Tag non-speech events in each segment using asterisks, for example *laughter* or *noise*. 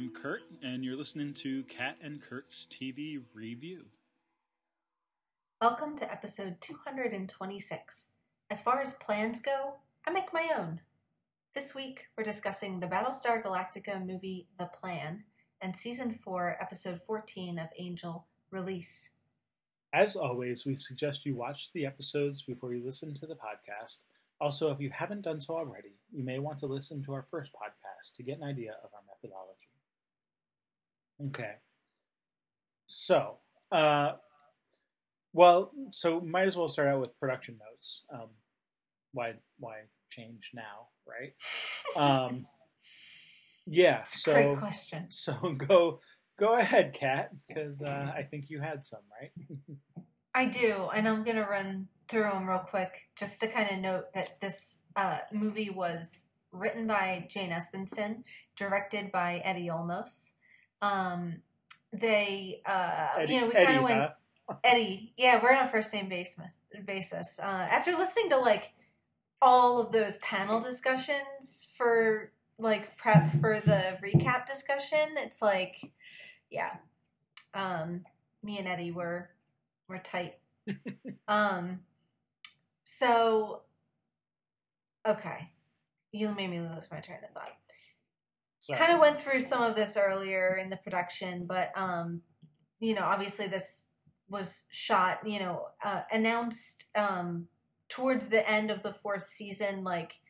Kat. And I'm Kurt, and you're listening to Kat and Kurt's TV Review. Welcome to episode 226. As far as plans go, I make my own. This week, we're discussing the Battlestar Galactica movie The Plan and season 4, episode 14 of Angel Release. As always, we suggest you watch the episodes before you listen to the podcast. Also, if you haven't done so already, you may want to listen to our first podcast to get an idea of our methodology. Okay. So, uh, well, so might as well start out with production notes. Um, why, why change now, right? Um, *laughs* yeah. So, Great question. *laughs* so go, go ahead, Kat, because uh, I think you had some, right? I do, and I'm going to run through them real quick just to kind of note that this uh, movie was written by Jane Espenson, directed by Eddie Olmos. Um, they, uh, Eddie- you know, we kind of went. huh? *laughs* Eddie, yeah, we're on a first name basis. Basis. Uh, after listening to like all of those panel discussions for like prep for the recap discussion, it's like, yeah, um, me and Eddie were were tight. *laughs* um, so okay, you made me lose my train of thought Kind of went through some of this earlier in the production, but um, you know, obviously this was shot, you know, uh, announced um towards the end of the fourth season, like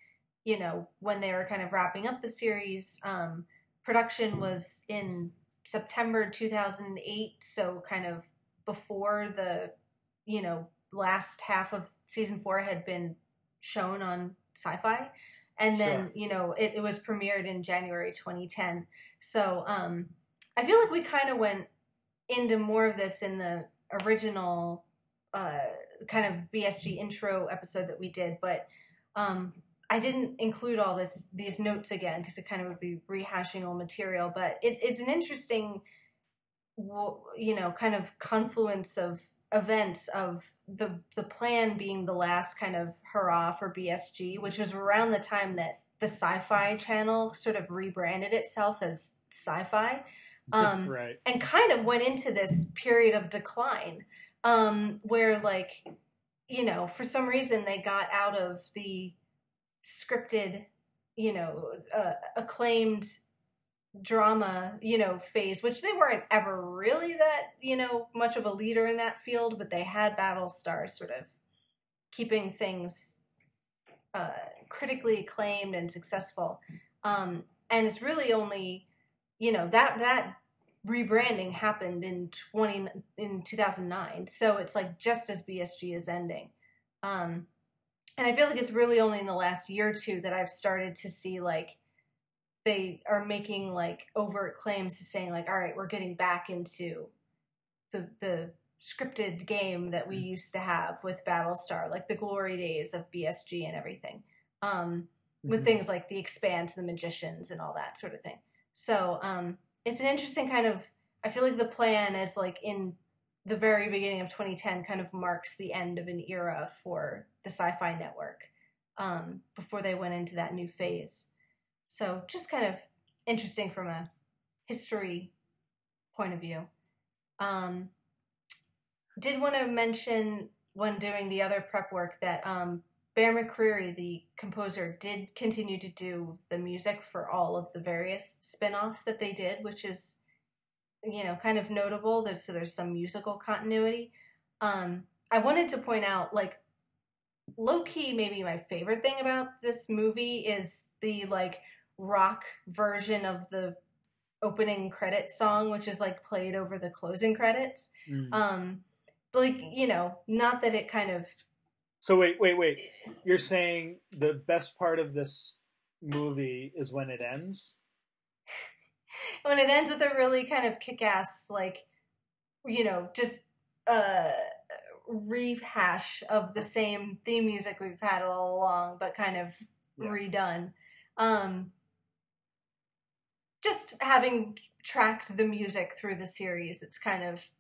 you know when they were kind of wrapping up the series. Um, production was in September two thousand eight, so kind of before the you know last half of season four had been shown on Sci-Fi and then Sure. you know it, it was premiered in january 2010 so um i feel like we kind of went into more of this in the original uh kind of bsg intro episode that we did but um i didn't include all this these notes again because it kind of would be rehashing old material but it, it's an interesting you know kind of confluence of events of the the plan being the last kind of hurrah for BSG, which was around the time that the Sci-Fi Channel sort of rebranded itself as Syfy, *laughs* um, right. and kind of went into this period of decline, um, where like you know for some reason they got out of the scripted, you know, uh, acclaimed drama, you know, phase, which they weren't ever really that, you know, much of a leader in that field, but they had Battlestar sort of keeping things uh, critically acclaimed and successful. Um, and it's really only, you know, that that rebranding happened in 20 in 2009. So it's like just as BSG is ending. Um, and I feel like it's really only in the last year or two that I've started to see like they are making like overt claims to saying like all right we're getting back into the the scripted game that we used to have with battlestar like the glory days of bsg and everything. Um with Mhm. things like the expanse the magicians and all that sort of thing. So um it's an interesting kind of i feel like the plan is like in the very beginning of 2010 kind of marks the end of an era for the sci-fi network um before they went into that new phase so just kind of interesting from a history point of view. Um, did want to mention when doing the other prep work that um, Bear McCreary, the composer, did continue to do the music for all of the various spin-offs that they did, which is you know kind of notable. There's so there's some musical continuity. Um, I wanted to point out like low key maybe my favorite thing about this movie is the like rock version of the opening credit song which is like played over the closing credits Mm. um but like you know not that it kind of So wait, wait, wait. You're saying the best part of this movie is when it ends? *laughs* when it ends with a really kind of kick-ass like you know just uh rehash of the same theme music we've had all along but kind of Yeah. redone um just having tracked the music through the series it's kind of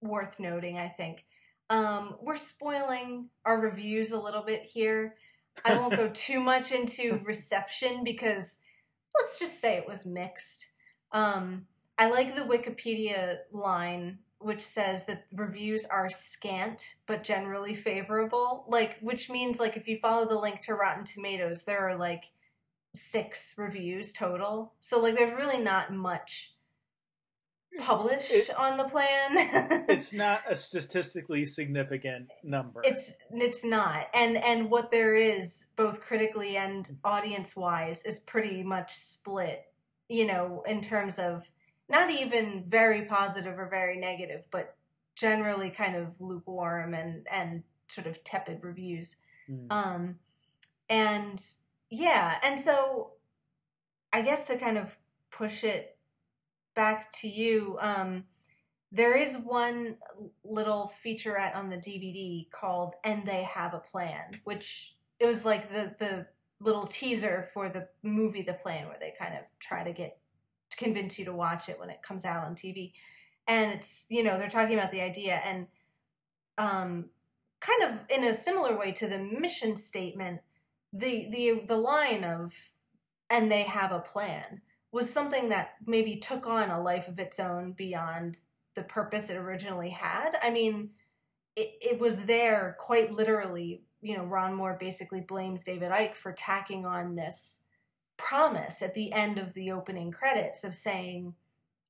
worth noting i think um we're spoiling our reviews a little bit here i won't go *laughs* too much into reception because let's just say it was mixed. Um, I like the Wikipedia line which says that reviews are scant but generally favorable. Like, which means like if you follow the link to Rotten Tomatoes, there are like six reviews total. So like, there's really not much published It- on the plan. *laughs* It's not a statistically significant number. it's it's not and and what there is both critically and audience wise is pretty much split you know in terms of not even very positive or very negative but generally kind of lukewarm and and sort of tepid reviews Mm. um and yeah and so i guess to kind of push it back to you um there is one little featurette on the DVD called "And They Have a Plan," which it was like the the little teaser for the movie The Plan, where they kind of try to get to convince you to watch it when it comes out on TV. And it's you know they're talking about the idea and um, kind of in a similar way to the mission statement. The the the line of "And they have a plan" was something that maybe took on a life of its own beyond the purpose it originally had. I mean, it, it was there quite literally. You know, Ron Moore basically blames David Eick for tacking on this promise at the end of the opening credits of saying,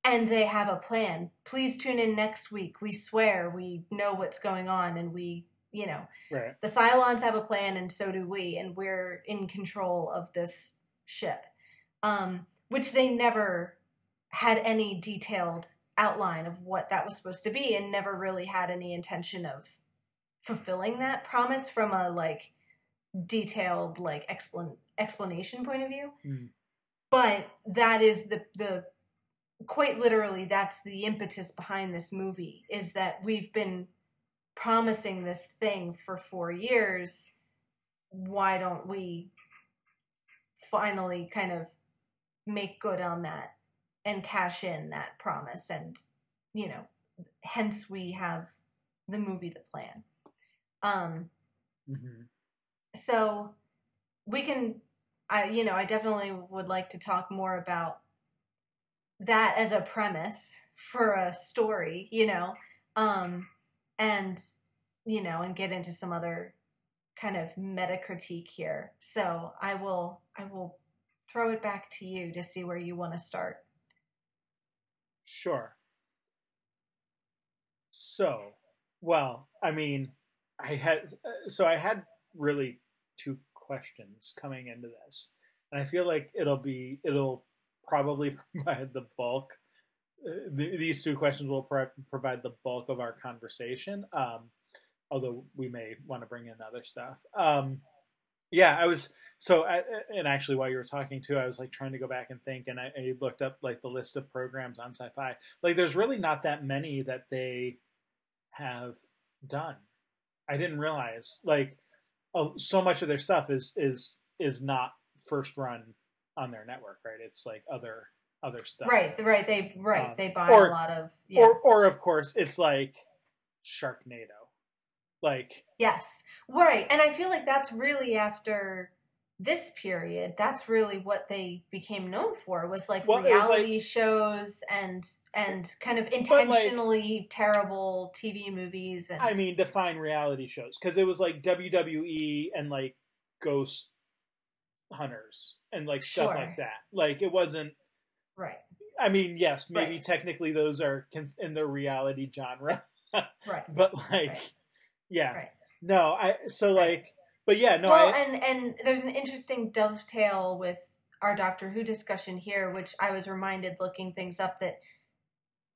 and they have a plan. Please tune in next week. We swear we know what's going on and we, you know, right. the Cylons have a plan and so do we, and we're in control of this ship. Um, which they never had any detailed outline of what that was supposed to be and never really had any intention of fulfilling that promise from a like detailed like explan- explanation point of view Mm. but that is the the quite literally that's the impetus behind this movie is that we've been promising this thing for 4 years why don't we finally kind of make good on that and cash in that promise? And you know hence we have the movie the plan. Um hmm so we can i you know i definitely would like to talk more about that as a premise for a story you know? Um and you know and get into some other kind of meta critique here so i will i will throw it back to you to see where you want to start Sure. So, well, I mean, I had so I had really two questions coming into this, and I feel like it'll be it'll probably *laughs* provide the bulk. Uh, th- these two questions will pro- provide the bulk of our conversation. Um, although we may want to bring in other stuff. Um, yeah, I was so, I, and actually, while you were talking too, I was like trying to go back and think, and I, I looked up like the list of programs on Sci-Fi. Like, there's really not that many that they have done. I didn't realize like oh, so much of their stuff is is is not first run on their network, right? It's like other other stuff, right right they right Um, they buy or- a lot of yeah Or or of course, it's like Sharknado, like Yes, right. And I feel like that's really after this period. That's really what they became known for was like Well, it was reality shows and and kind of like- intentionally terrible TV movies and I mean, define reality shows because it was like WWE and like Ghost Hunters and like stuff Sure. like that. Like it wasn't. Right, I mean, yes, maybe Right. technically those are in the reality genre, *laughs* right. but like, Right. yeah, Right. no, I so like, but yeah, no, well, I and and there's an interesting dovetail with our Doctor Who discussion here, which I was reminded looking things up that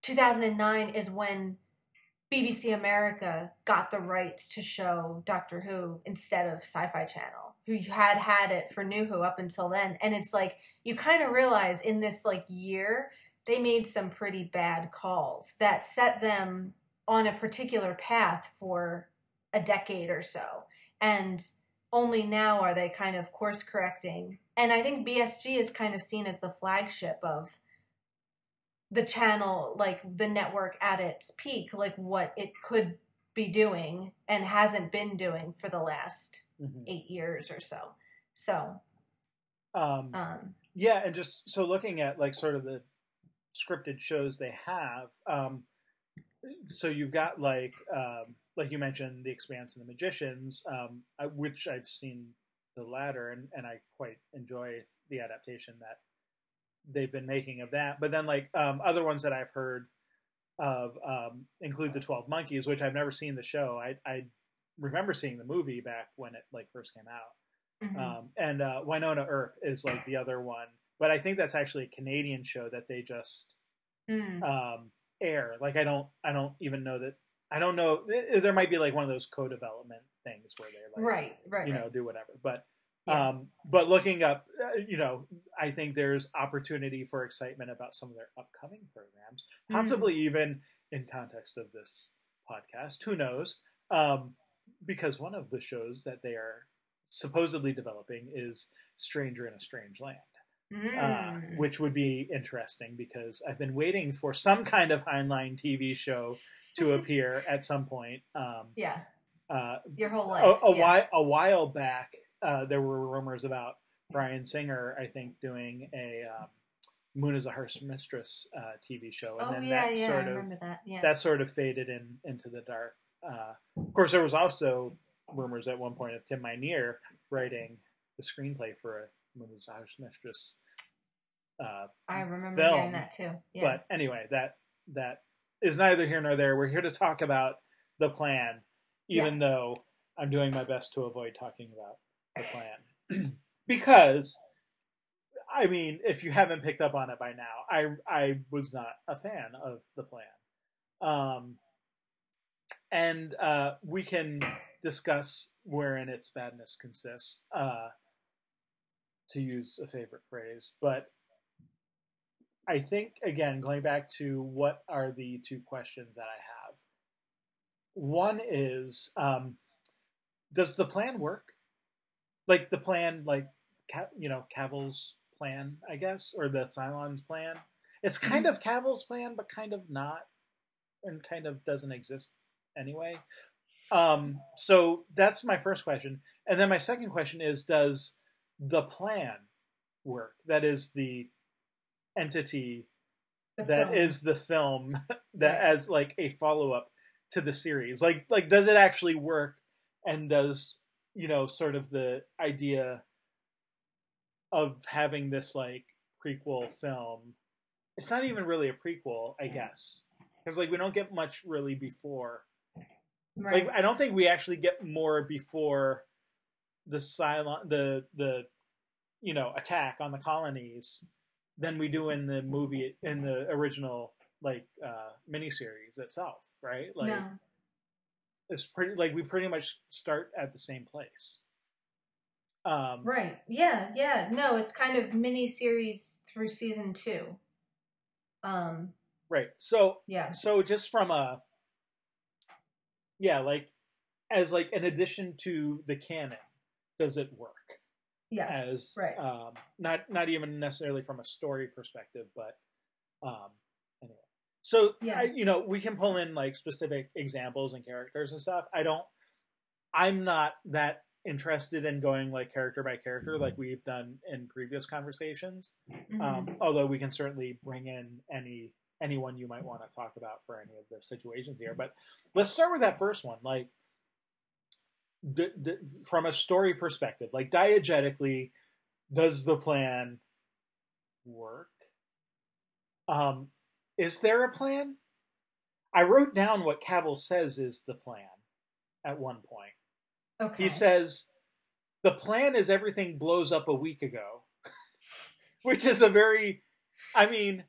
2009 is when BBC America got the rights to show Doctor Who instead of Sci-Fi Channel, who had had it for New Who up until then, and it's like you kind of realize in this like year they made some pretty bad calls that set them on a particular path for a decade or so. And only now are they kind of course correcting. And i think bsg is kind of seen as the flagship of the channel like the network at its peak like what it could be doing and hasn't been doing for the last Mhm. eight years or so so um, um Yeah, and just so looking at like sort of the scripted shows they have, um, so you've got like um, like you mentioned, The Expanse and The Magicians, um, I, which I've seen the latter, and, and I quite enjoy the adaptation that they've been making of that. But then like um, other ones that I've heard of um, include the Twelve Monkeys, which I've never seen the show. I, I remember seeing the movie back when it like first came out. Mhm. Um, and uh, Wynonna Earp is like the other one, but I think that's actually a Canadian show that they just Mm. um, air. Like I don't, I don't even know that. I don't know. There might be like one of those co-development things where they're like, right, right, you right. know, do whatever. But Yeah. um, but looking up, uh, you know, I think there's opportunity for excitement about some of their upcoming programs, Mm. possibly even in context of this podcast. Who knows? Um, because one of the shows that they are supposedly developing is Stranger in a Strange Land uh, Mm. which would be interesting because I've been waiting for some kind of Heinlein TV show to *laughs* appear at some point. Um, yeah, uh, your whole life. a, a, yeah. while, a while back, uh, there were rumors about Bryan Singer, I think, doing a um, Moon is a Harsh Mistress uh, TV show, and Oh then yeah, that yeah, sort of that. Yeah. that sort of faded in into the dark. Uh, of course, there was also rumors at one point of Tim Minear writing the screenplay for a Moon is a Harsh Mistress uh, I remember film. hearing that too. Yeah. but anyway, that that is neither here nor there. We're here to talk about the plan, even though I'm doing my best to avoid talking about the plan, *clears throat* because I mean, if you haven't picked up on it by now, I I was not a fan of the plan, um, and uh, we can discuss wherein its badness consists. Uh, to use a favorite phrase, but I think again going back to what are the two questions that I have. One is, um, does the plan work? Like the plan, like you know, Cavil's plan, I guess, or the Cylon's plan. It's kind of Cavil's plan, but kind of not, and kind of doesn't exist anyway. Um, so that's my first question, and then my second question is, does the plan work? That is the entity The that is film. the film *laughs* that as like a follow up to the series. Like like does it actually work and does you know sort of the idea of having this like prequel film it's not even really a prequel, I guess. Because like we don't get much really before. right. Like I don't think we actually get more before the Cylon the the you know attack on the colonies than we do in the movie in the original like uh miniseries itself, right? Like no. It's pretty like we pretty much start at the same place. Um Right. Yeah. Yeah. No, it's kind of mini series through season two. Um. right. So Yeah. so just from a yeah, like as like an addition to the canon, does it work? Yes. as right. um, not not even necessarily from a story perspective, but um. So Yeah. I, you know, we can pull in like specific examples and characters and stuff. I don't. I'm not that interested in going like character by character like we've done in previous conversations. Mhm. Um, although we can certainly bring in any anyone you might want to talk about for any of the situations here. But let's start with that first one. Like d- d- from a story perspective, like diegetically, does the plan work? Um, is there a plan? I wrote down what Cavil says is the plan at one point. okay. He says the plan is everything blows up a week ago, *laughs* which is a very, I mean,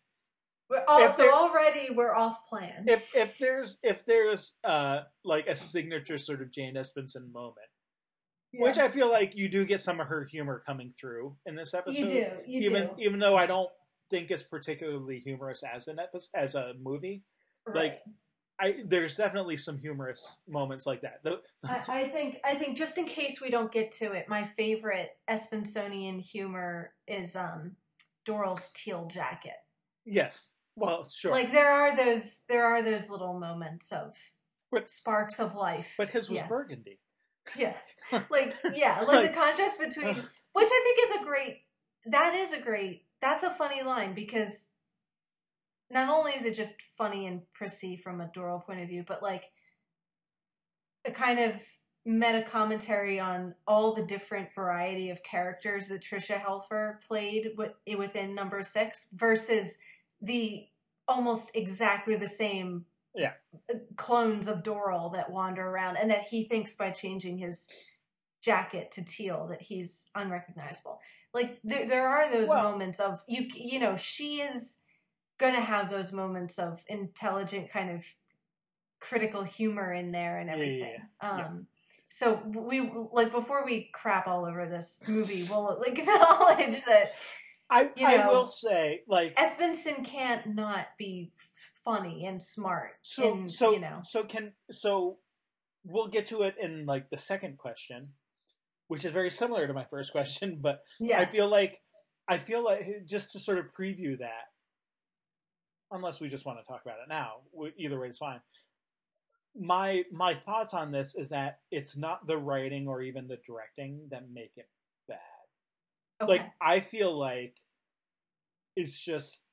We're also already we're off plan. if if there's if there's uh like a signature sort of Jane Espenson moment, which I feel like you do get some of her humor coming through in this episode. you do. You even do. even though I don't think it's particularly humorous as an episode as a movie, like, I there's definitely some humorous moments like that. The, I, I think I think just in case we don't get to it, my favorite Espensonian humor is um Doral's teal jacket. yes, well, sure, Like there are those there are those little moments of But- sparks of life. but his was yeah. burgundy. Yes. *laughs* Like yeah, like, Like- the contrast between which I think is a great that is a great. That's a funny line because not only is it just funny and prissy from a Doral point of view, but like a kind of meta commentary on all the different variety of characters that Tricia Helfer played within number six versus the almost exactly the same Yeah. clones of Doral that wander around and that he thinks by changing his jacket to teal that he's unrecognizable. Like there, there are those Well- moments of you you know she is going to have those moments of intelligent kind of critical humor in there and Yeah, yeah, everything. yeah. Um so we like before we crap all over this movie, we'll like *laughs* acknowledge that I You I will say like Espenson can't not be funny and smart. so and, so you know, so can so we'll get to it in like the second question, which is very similar to my first question, *laughs* but yes. I feel like I feel like just to sort of preview that, unless we just want to talk about it now, either way is fine. My my thoughts on this is that it's not the writing or even the directing that make it bad. okay. Like I feel like it's just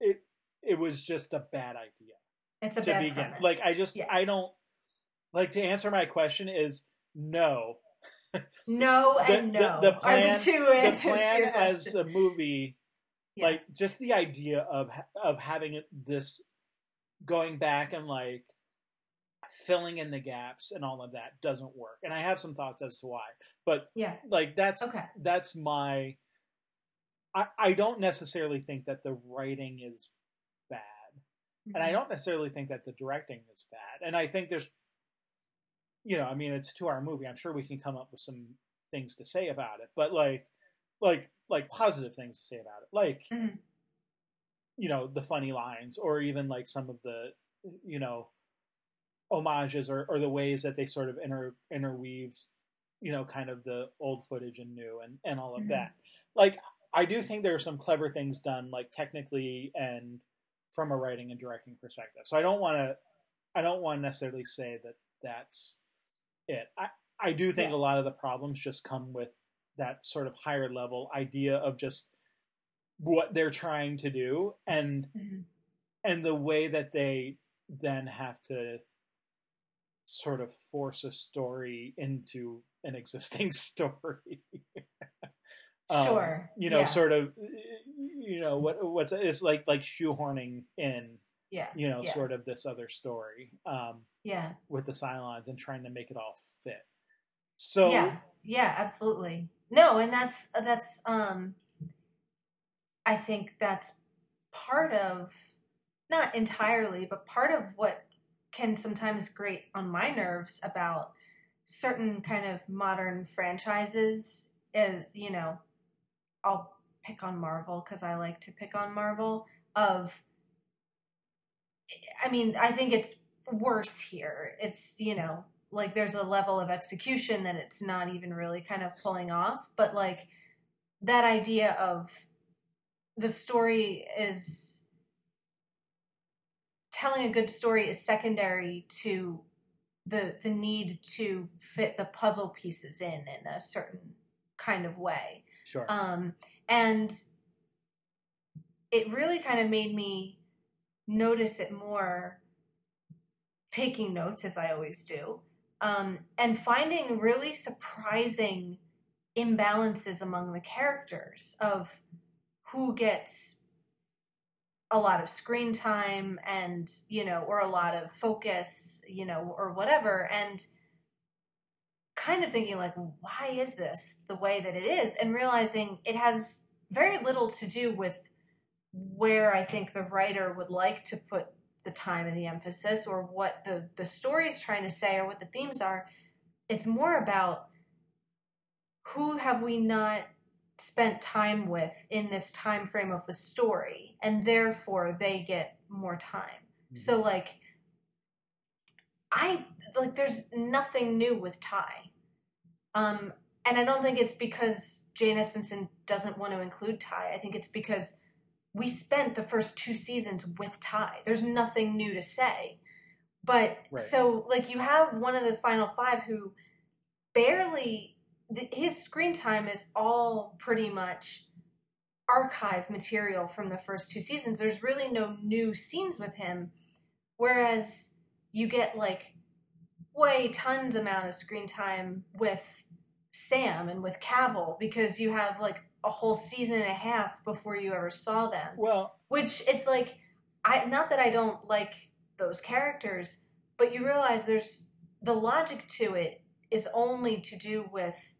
it it was just a bad idea it's a to bad begin. premise. Like I just Yeah. I don't like to answer my question is no. No the- and the- no the are plan- the two answers to plan as a movie Yeah. like just the idea of of having it this going back and like filling in the gaps and all of that doesn't work and i have some thoughts as to why but yeah. like that's Okay. that's my I, I don't necessarily think that the writing is bad and i Mhm. don't necessarily think that the directing is bad and i think there's you know i mean it's a two hour movie i'm sure we can come up with some things to say about it but like like like positive things to say about it like Mhm. you know the funny lines or even like some of the you know homages or, or the ways that they sort of inter interweave you know kind of the old footage and new and and all of Mhm. that like i do think there are some clever things done like technically and from a writing and directing perspective so i don't want to i don't want to necessarily say that that's it i i do think Yeah. a lot of the problems just come with that sort of higher level idea of just what they're trying to do and Mhm. and the way that they then have to sort of force a story into an existing *laughs* story. Um, Sure. you know, Yeah. sort of, you know, what what's it's like like shoehorning in, Yeah. you know, yeah. sort of this other story um, Yeah. with the Cylons and trying to make it all fit. So yeah. Yeah. Absolutely. No, and that's that's um. I think that's part of, not entirely, but part of what can sometimes grate on my nerves about certain kind of modern franchises is you know i'll pick on marvel because i like to pick on marvel of i mean i think it's worse here. It's you know like there's a level of execution that it's not even really kind of pulling off but like that idea of the story is telling a good story is secondary to the the need to fit the puzzle pieces in in a certain kind of way. Sure, um and it really kind of made me notice it more taking notes as i always do um and finding really surprising imbalances among the characters of who gets a lot of screen time and you know or a lot of focus you know or whatever and kind of thinking like why is this the way that it is? and realizing it has very little to do with where i think the writer would like to put the time and the emphasis or what the the story is trying to say or what the themes are it's more about who have we not spent time with in this time frame of the story and therefore they get more time. So like i like there's nothing new with Tigh. Um and i don't think it's because jane espenson doesn't want to include Tigh. I think it's because we spent the first two seasons with Tigh there's nothing new to say but Right. so like you have one of the final five who barely th- his screen time is all pretty much archive material from the first two seasons. There's really no new scenes with him, whereas you get like way tons amount of screen time with Sam and with Cavil because you have like a whole season and a half before you ever saw them. Well, Which it's like I not that I don't like those characters, but you realize there's the logic to it is only to do with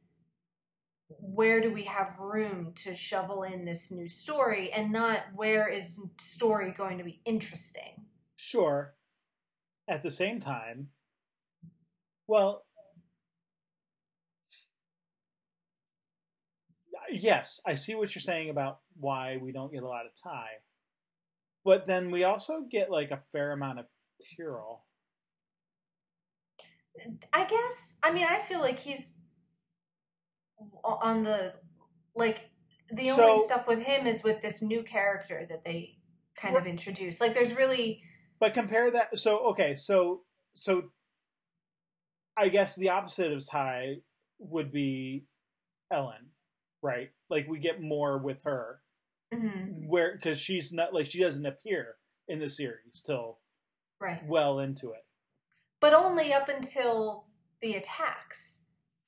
where do we have room to shovel in this new story and not where is story going to be interesting. sure. At the same time, well, yes, I see what you're saying about why we don't get a lot of Tigh, but then we also get like a fair amount of Tyrol. I guess. I mean, I feel like he's on the like the only stuff with him is with this new character that they kind of introduced. Like, there's really But compare that. So okay, so so I guess the opposite of Tigh would be Ellen, right? Like we get more with her, mhm, where because she's not like she doesn't appear in the series till right, well into it. but only up until the attacks,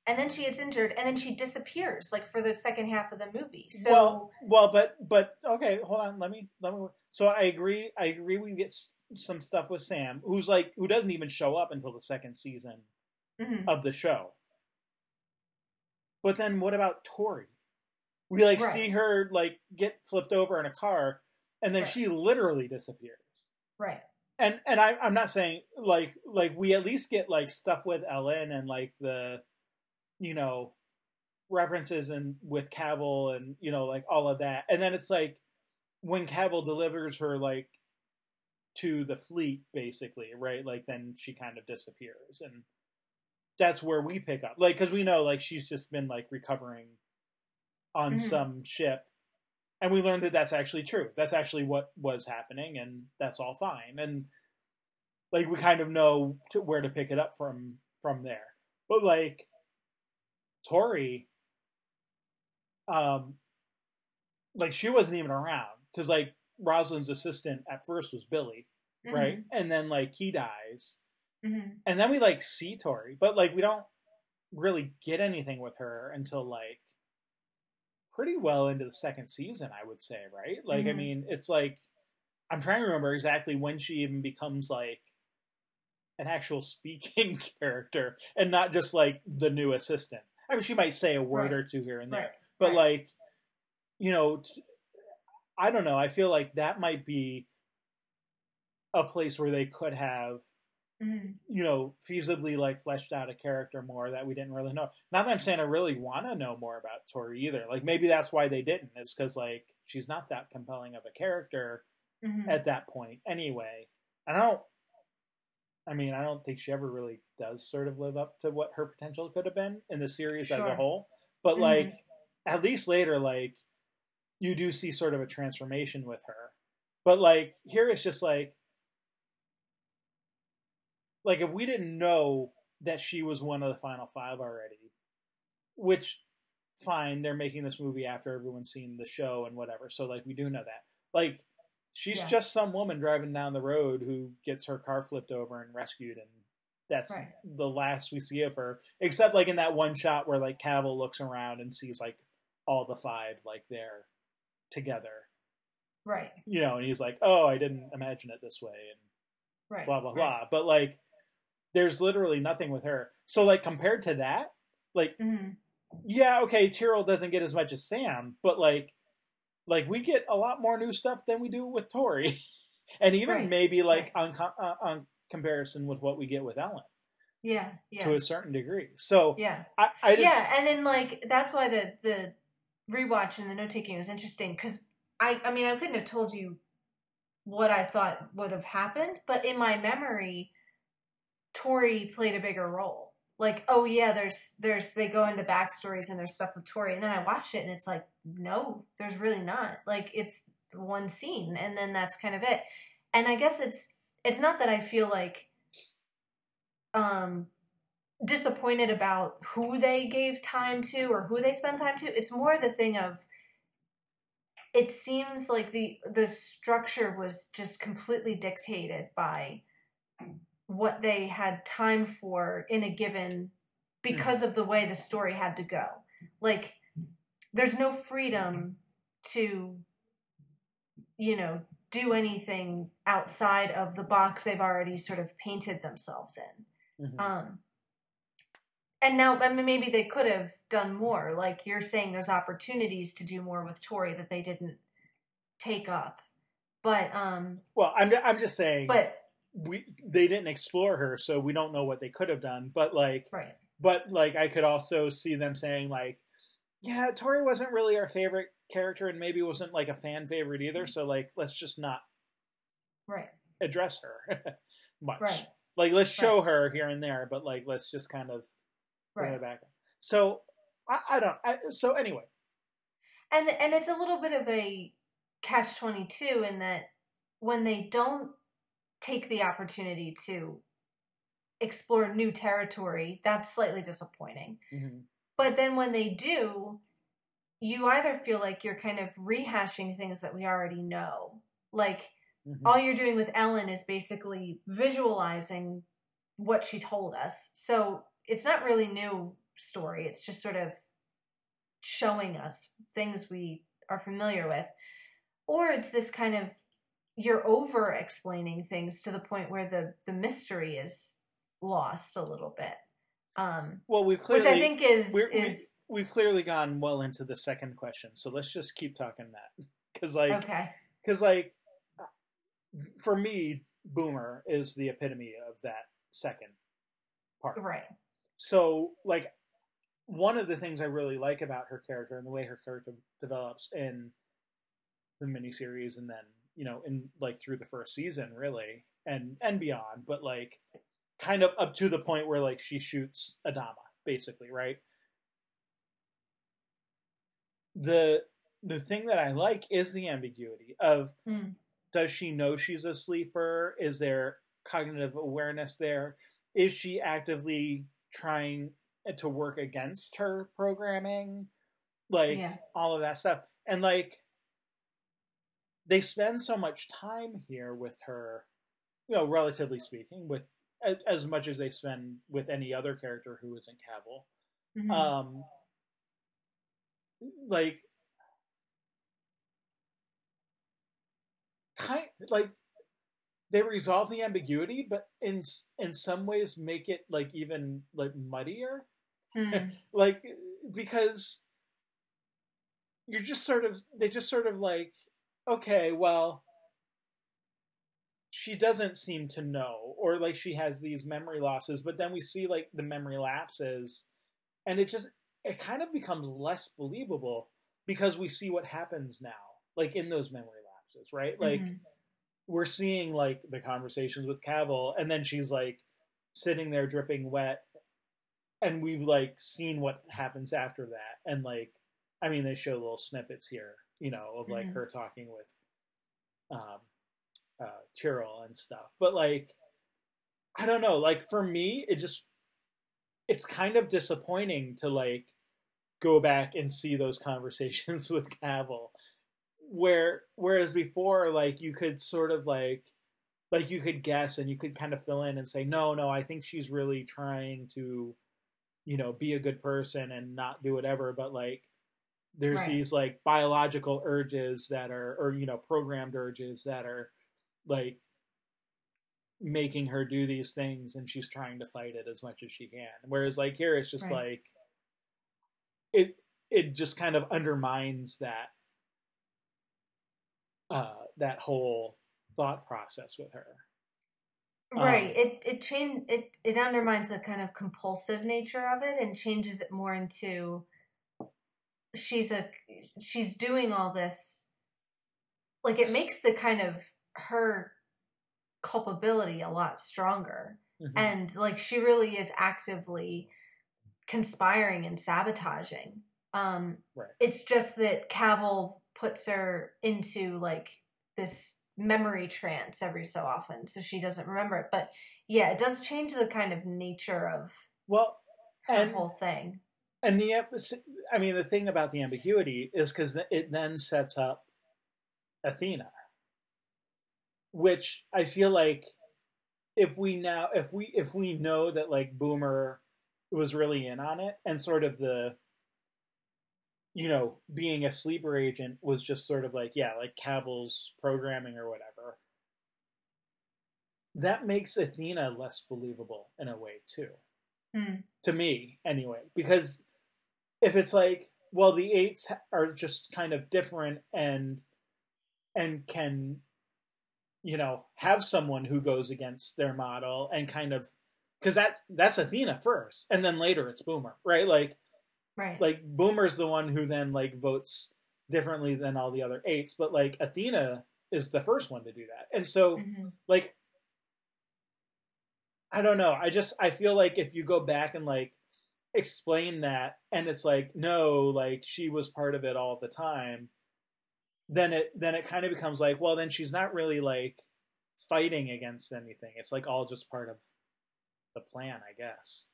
and then she gets injured, and then she disappears like for the second half of the movie. So well, well, but but okay, hold on. Let me let me. So I agree. I agree. We get s- some stuff with Sam, who's like who doesn't even show up until the second season mhm, of the show. But then what about Tory? We like Right. see her like get flipped over in a car, and then Right. she literally disappears. right, And and I, I'm not saying like like we at least get like stuff with Ellen and like the, you know, references and with Cavil and you know like all of that, and then it's like when Cavil delivers her like to the fleet basically right like then she kind of disappears and that's where we pick up like because we know like she's just been like recovering on Mhm. some ship and we learned that that's actually true. That's actually what was happening and that's all fine. And like we kind of know to where to pick it up from from there. But like Tory um like she wasn't even around because like Roslin's assistant at first was billy right? And then like he dies. Mhm, and then we like see Tory but like we don't really get anything with her until like pretty well into the second season i would say right like i Mhm. mean it's like i'm trying to remember exactly when she even becomes like an actual *laughs* speaking *laughs* character and not just like the new assistant i mean she might say a word Right. or two here and there right, but right. like you know t- i don't know i feel like that might be a place where they could have mhm, you know feasibly like fleshed out a character more that we didn't really know. Not that i'm saying i really want to know more about Tory either. Like maybe that's why they didn't is because like she's not that compelling of a character mhm. at that point anyway. And i don't i mean i don't think she ever really does sort of live up to what her potential could have been in the series as a whole. But Mhm. like at least later like you do see sort of a transformation with her. But like here it's just like like if we didn't know that she was one of the final five already which fine they're making this movie after everyone's seen the show and whatever so like we do know that like she's Yeah. just some woman driving down the road who gets her car flipped over and rescued and that's Right. the last we see of her except like in that one shot where like Cavil looks around and sees like all the five like there together right, you know and he's like oh I didn't imagine it this way and right, blah blah right. blah but like there's literally nothing with her so like compared to that like Mhm. yeah, okay, Tyrol doesn't get as much as Sam, but like, like we get a lot more new stuff than we do with Tory, *laughs* and even Right, maybe like on co- uh, on comparison with what we get with Ellen Yeah, yeah, to a certain degree. So yeah. I, I just yeah, and then like that's why the the rewatch and the note taking was interesting because I I mean I couldn't have told you what I thought would have happened, but in my memory, Tory played a bigger role. Like, oh yeah, there's there's they go into backstories and there's stuff with Tory, and then I watched it and it's like, no, there's really not. Like it's one scene, and then that's kind of it. And I guess it's it's not that I feel like um disappointed about who they gave time to or who they spent time to. It's more the thing of it seems like the the structure was just completely dictated by what they had time for in a given because of the way the story had to go. Like there's no freedom to you know do anything outside of the box they've already sort of painted themselves in. Mhm. Um, and now, I mean, maybe they could have done more. Like you're saying, there's opportunities to do more with Tory that they didn't take up. But, um, well, I'm I'm just saying, but we they didn't explore her, so we don't know what they could have done. But like, right, but like, I could also see them saying like, yeah, Tory wasn't really our favorite character, and maybe wasn't like a fan favorite either. So like, let's just not right, address her *laughs* much. right, Like, let's show her here and there, but like, let's just kind of bring right. it back. So I, I don't. I, so anyway, And and it's a little bit of a catch twenty two in that when they don't take the opportunity to explore new territory, that's slightly disappointing. mhm. But then when they do, you either feel like you're kind of rehashing things that we already know. Like Mhm. all you're doing with Ellen is basically visualizing what she told us. So it's not really new story. It's just sort of showing us things we are familiar with. Or it's this kind of you're over explaining things to the point where the the mystery is lost a little bit. Um well, we've clearly which I think is we're- we- is we've clearly gone well into the second question, so let's just keep talking that *laughs* because like okay. because like for me, Boomer is the epitome of that second part. Right. So like one of the things I really like about her character and the way her character develops in the miniseries and then you know in like through the first season really and and beyond but like kind of up to the point where like she shoots adama basically right? The the thing that i like is the ambiguity of Mm. does she know she's a sleeper? Is there cognitive awareness there? Is she actively trying to work against her programming? Like Yeah. all of that stuff. And like they spend so much time here with her you know relatively speaking with as, as much as they spend with any other character who isn't Cavil Mhm. um like kind like they resolve the ambiguity but in in some ways make it like even like muddier Hmm. *laughs* like because you're just sort of they just sort of like okay well she doesn't seem to know or like she has these memory losses but then we see like the memory lapses and it just it kind of becomes less believable because we see what happens now like in those memory lapses right like Mhm. we're seeing like the conversations with Cavil, and then she's like sitting there dripping wet, and we've like seen what happens after that, and like, I mean, they show little snippets here, you know, of like Mhm. her talking with, um, uh, Tyrol and stuff, but like, I don't know, like for me, it just, it's kind of disappointing to like go back and see those *laughs* conversations *laughs* with Cavil. Where whereas before like you could sort of like like you could guess and you could kind of fill in and say no no i think she's really trying to you know be a good person and not do whatever. But like there's Right. these like biological urges that are or you know programmed urges that are like making her do these things and she's trying to fight it as much as she can whereas like here it's just Right. like it it just kind of undermines that uh that whole thought process with her Right. Um, it it change it it undermines the kind of compulsive nature of it and changes it more into she's a she's doing all this like it makes the kind of her culpability a lot stronger Mhm. and like she really is actively conspiring and sabotaging um Right. it's just that Cavil puts her into like this memory trance every so often so she doesn't remember it but yeah it does change the kind of nature of well her and whole thing and the i mean the thing about the ambiguity is because it then sets up Athena, which I feel like if we now if we if we know that like Boomer was really in on it and sort of the you know being a sleeper agent was just sort of like yeah like Cavil's programming or whatever that makes Athena less believable in a way too Hmm. to me anyway because if it's like well the eights are just kind of different and and can you know have someone who goes against their model and kind of because that that's athena first and then later it's boomer right like Right. like boomer's the one who then like votes differently than all the other eights but like athena is the first one to do that and so Mhm. like I don't know. I just I feel like if you go back and like explain that and it's like no, like she was part of it all the time, then it then it kind of becomes like, well then she's not really like fighting against anything. It's like all just part of the plan, I guess.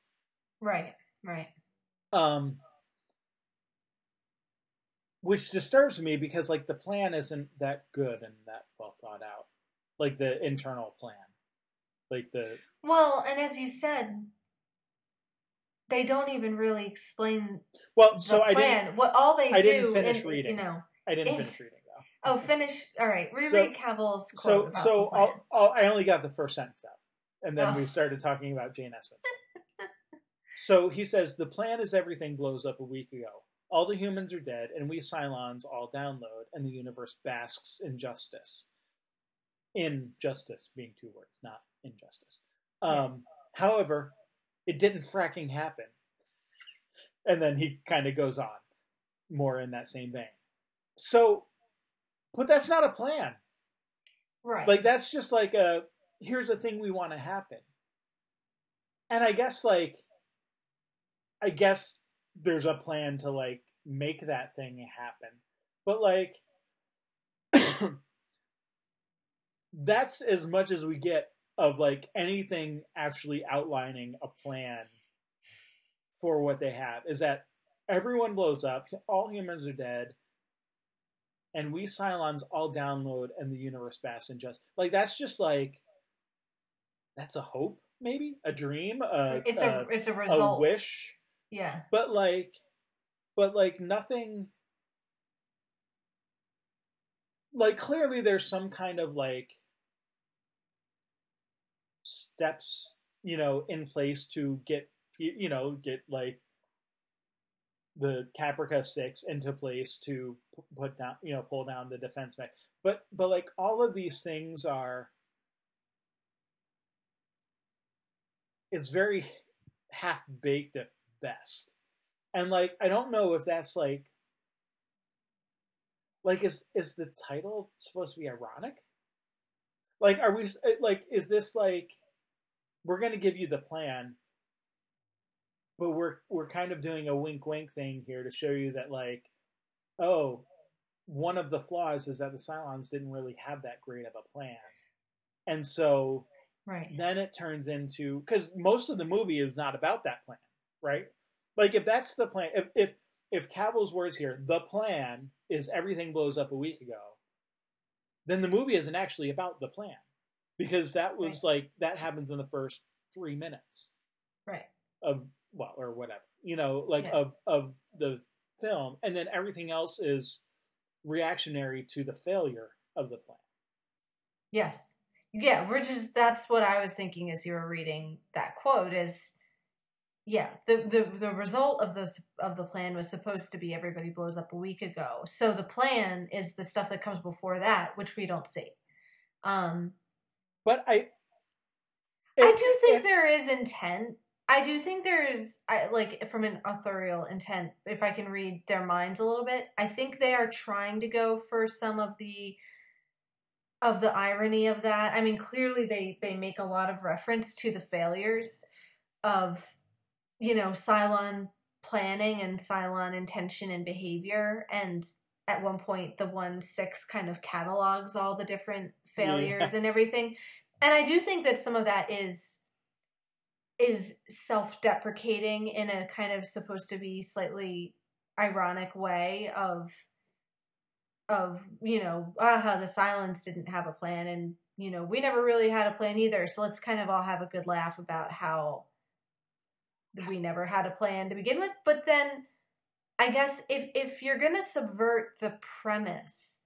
Right. Right. Um which disturbs me because like the plan isn't that good and that well thought out. Like the internal plan. Like the Well, and as you said, they don't even really explain well, the so I didn't what all they I do, didn't finish in- reading. you know. I didn't finish reading though. Oh, finish. All right, reread So- Cavil's quote So about so plan. I'll, I'll, I only got the first sentence out, and then Oh. we started talking about Jane Espenson. *laughs* so he says the plan is everything blows up a week ago. All the humans are dead, and we Cylons all download, and the universe basks in justice. In justice being two words, not injustice. Um, However, it didn't fracking happen. And then he kind of goes on more in that same vein. So, but that's not a plan. right. Like that's just like a here's a thing we want to happen. And I guess like I guess there's a plan to like make that thing happen. But like *clears throat* that's as much as we get of like anything actually outlining a plan for what they have is that everyone blows up, all humans are dead, and we Cylons all download and the universe basks in just like that's just like that's a hope, maybe a dream, a, it's a, a it's a a result. wish, Yeah. but like, but like nothing. Like clearly, there's some kind of like steps, you know, in place to get you know get like the Caprica Six into place to put down, you know, pull down the defense mech. But but like all of these things are, it's very half baked at best, and like I don't know if that's like, like is is the title supposed to be ironic? Like, are we eh, like is this like we're gonna give you the plan, but we're we're kind of doing a wink wink thing here to show you that like oh one of the flaws is that the Cylons didn't really have that great of a plan and so Right. then it turns into because most of the movie is not about that plan right like if that's the plan if if if Cavil's words here the plan is everything blows up a week ago then the movie isn't actually about the plan because that was like that happens in the first three minutes Right. of well or whatever you know like Yeah. of of the film and then everything else is reactionary to the failure of the plan Yes. Yeah, we're just that's what I was thinking as you were reading that quote is yeah, the the the result of those of the plan was supposed to be everybody blows up a week ago. So the plan is the stuff that comes before that, which we don't see. Um but i I do think it- there is intent. I do think there is, I, like, from an authorial intent, if I can read their minds a little bit, I think they are trying to go for some of the of the irony of that. I mean, clearly they they make a lot of reference to the failures of, you know, Cylon planning and Cylon intention and behavior, and at one point the one six kind of catalogs all the different failures and everything. And I do think that some of that is is self-deprecating in a kind of supposed to be slightly ironic way of of you know aha the Cylons didn't have a plan and you know we never really had a plan either. So let's kind of all have a good laugh about how we never had a plan to begin with but then i guess if if you're going to subvert the premise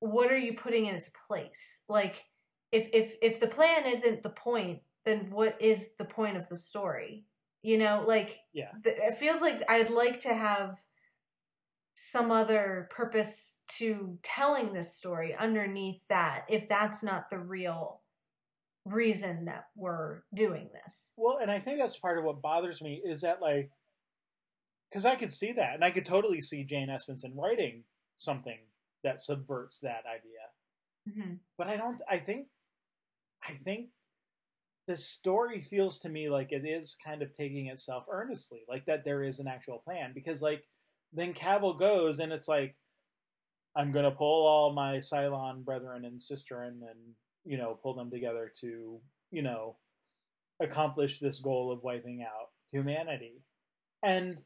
what are you putting in its place like if if if the plan isn't the point then what is the point of the story you know like Yeah. th- it feels like i'd like to have some other purpose to telling this story underneath that if that's not the real reason that we're doing this Well, and I think that's part of what bothers me is that like, because I could see that, and I could totally see Jane Espenson writing something that subverts that idea. mm-hmm. But I don't. I think, I think, the story feels to me like it is kind of taking itself earnestly, like that there is an actual plan. Because like, then Cavil goes, and it's like, I'm gonna pull all my Cylon brethren and sister and and you know pull them together to you know accomplish this goal of wiping out humanity. And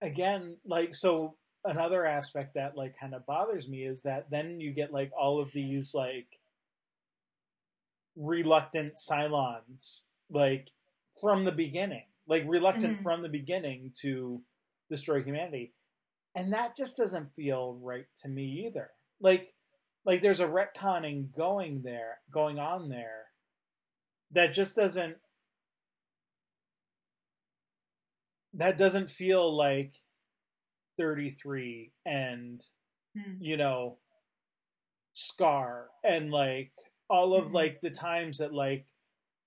again, like so another aspect that like kind of bothers me is that then you get like all of these like reluctant Cylons like from the beginning. Like reluctant Mhm. from the beginning to destroy humanity. And that just doesn't feel right to me either. Like like there's a retconning going there going on there that just doesn't that doesn't feel like 33 and Hmm. you know scar and like all of Mhm. like the times that like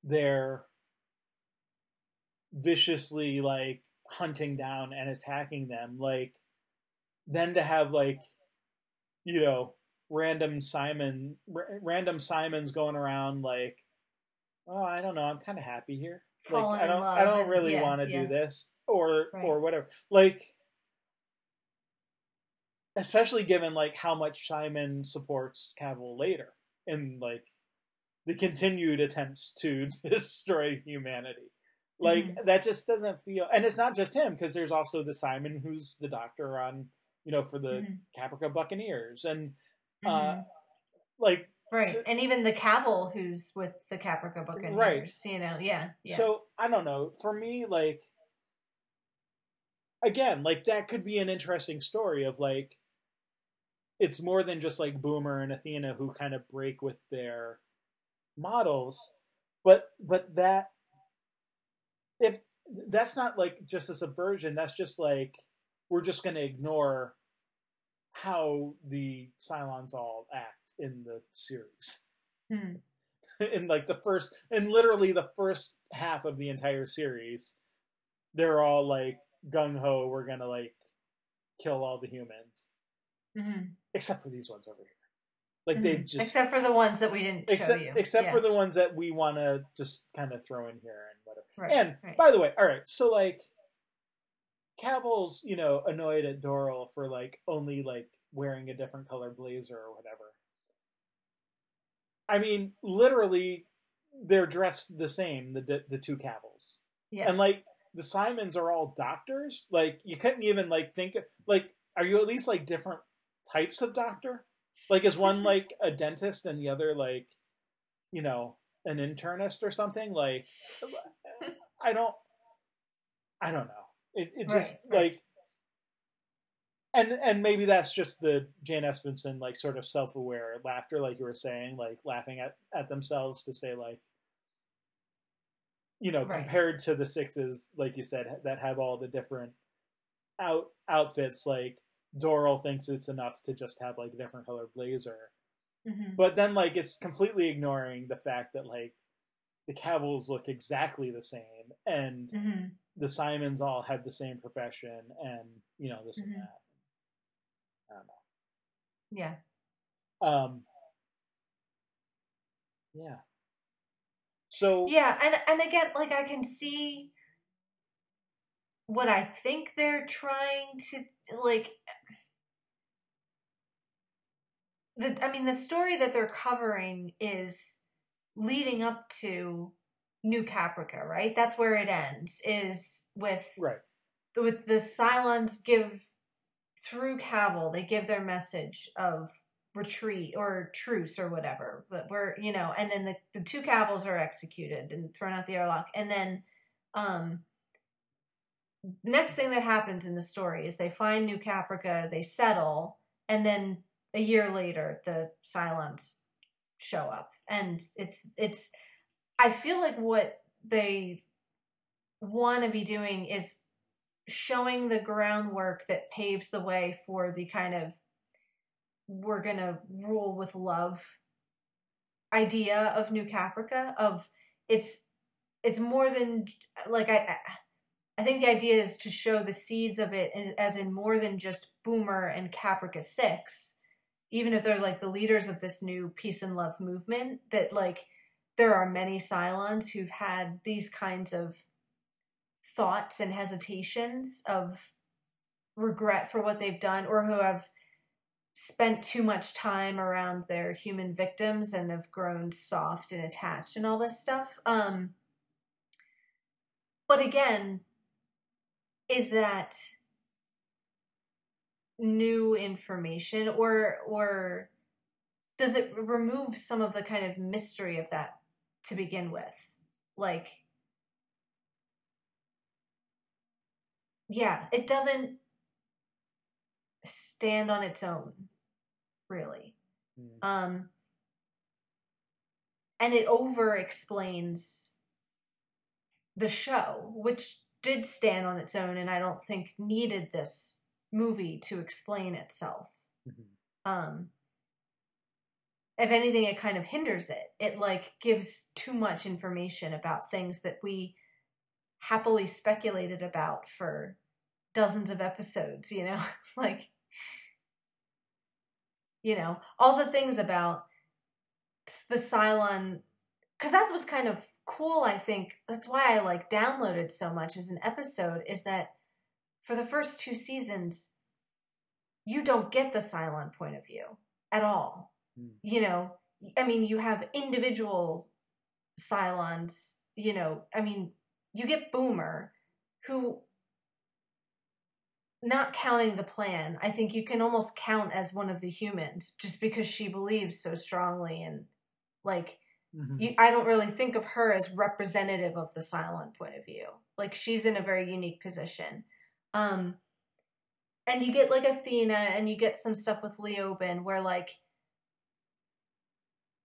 they're viciously like hunting down and attacking them like then to have like you know random simon r- random simons going around like oh i don't know i'm kind of happy here like Falling i don't i don't really yeah, want to yeah. do this or Right. or whatever like especially given like how much simon supports cavil later in like the continued attempts to *laughs* destroy humanity like Mm-hmm. that just doesn't feel and it's not just him because there's also the simon who's the doctor on you know for the Mhm. caprica buccaneers and uh Mhm. like right to- and even the Cavil who's with the Caprica Buccaneers you know yeah yeah So I don't know. For me, like again, like that could be an interesting story of like it's more than just like Boomer and Athena who kind of break with their models, but but that if that's not like just a subversion, that's just like we're just going to ignore how the Cylons all act in the series Hmm. *laughs* in like the first in literally the first half of the entire series they're all like gung-ho we're gonna like kill all the humans Mhm. except for these ones over here like they Mhm. just except for the ones that we didn't show except, you except Yeah. for the ones that we want to just kind of throw in here and whatever right, and right. by the way all right so like Cavil's you know annoyed at Doral for like only like wearing a different color blazer or whatever I mean literally they're dressed the same the the two Cavils yeah and like the Simons are all doctors. Like you couldn't even like think like are you at least like different types of doctor? Like is one *laughs* like a dentist and the other like you know an internist or something? Like *laughs* I don't I don't know. It it just Right, right. like and and maybe that's just the Jane Espenson like sort of self aware laughter, like you were saying, like laughing at at themselves to say like you know, Right. compared to the sixes, like you said, that have all the different out outfits, like Doral thinks it's enough to just have like a different color blazer. Mhm. But then like it's completely ignoring the fact that like the Cavils look exactly the same and Mhm. The Simons all had the same profession and you know this Mhm. and that. I don't know. yeah Um Yeah. So yeah and and again like i can see what i think they're trying to like the i mean the story that they're covering is leading up to new caprica right that's where it ends is with right. with the Cylons give through Cavil, they give their message of retreat or truce or whatever. But we're, you know, and then the, the two Cavils are executed and thrown out the airlock. And then um next thing that happens in the story is they find New Caprica, they settle, and then a year later the Cylons show up. And it's it's I feel like what they want to be doing is showing the groundwork that paves the way for the kind of we're gonna rule with love idea of New Caprica of it's it's more than like I I think the idea is to show the seeds of it as in more than just Boomer and Caprica Six, even if they're like the leaders of this new peace and love movement. That like there are many Cylons who've had these kinds of thoughts and hesitations of regret for what they've done or who have spent too much time around their human victims and have grown soft and attached and all this stuff. Um but again is that new information or or does it remove some of the kind of mystery of that to begin with like yeah, it doesn't stand on its own, really. Mm. Um, and it over explains the show, which did stand on its own, and I don't think needed this movie to explain itself. Mhm. Um, if anything, it kind of hinders it. It like gives too much information about things that we happily speculated about for dozens of episodes, you know? *laughs* like you know, all the things about the Cylon cuz that's what's kind of cool, I think. That's why I like downloaded so much as an episode is that for the first two seasons you don't get the Cylon point of view at all. Mm. You know, I mean, you have individual Cylons, you know, I mean, you get Boomer, who, not counting the plan, I think you can almost count as one of the humans just because she believes so strongly and like Mhm. you, I don't really think of her as representative of the Cylon point of view. Like she's in a very unique position. Um and you get like Athena and you get some stuff with Leoben where like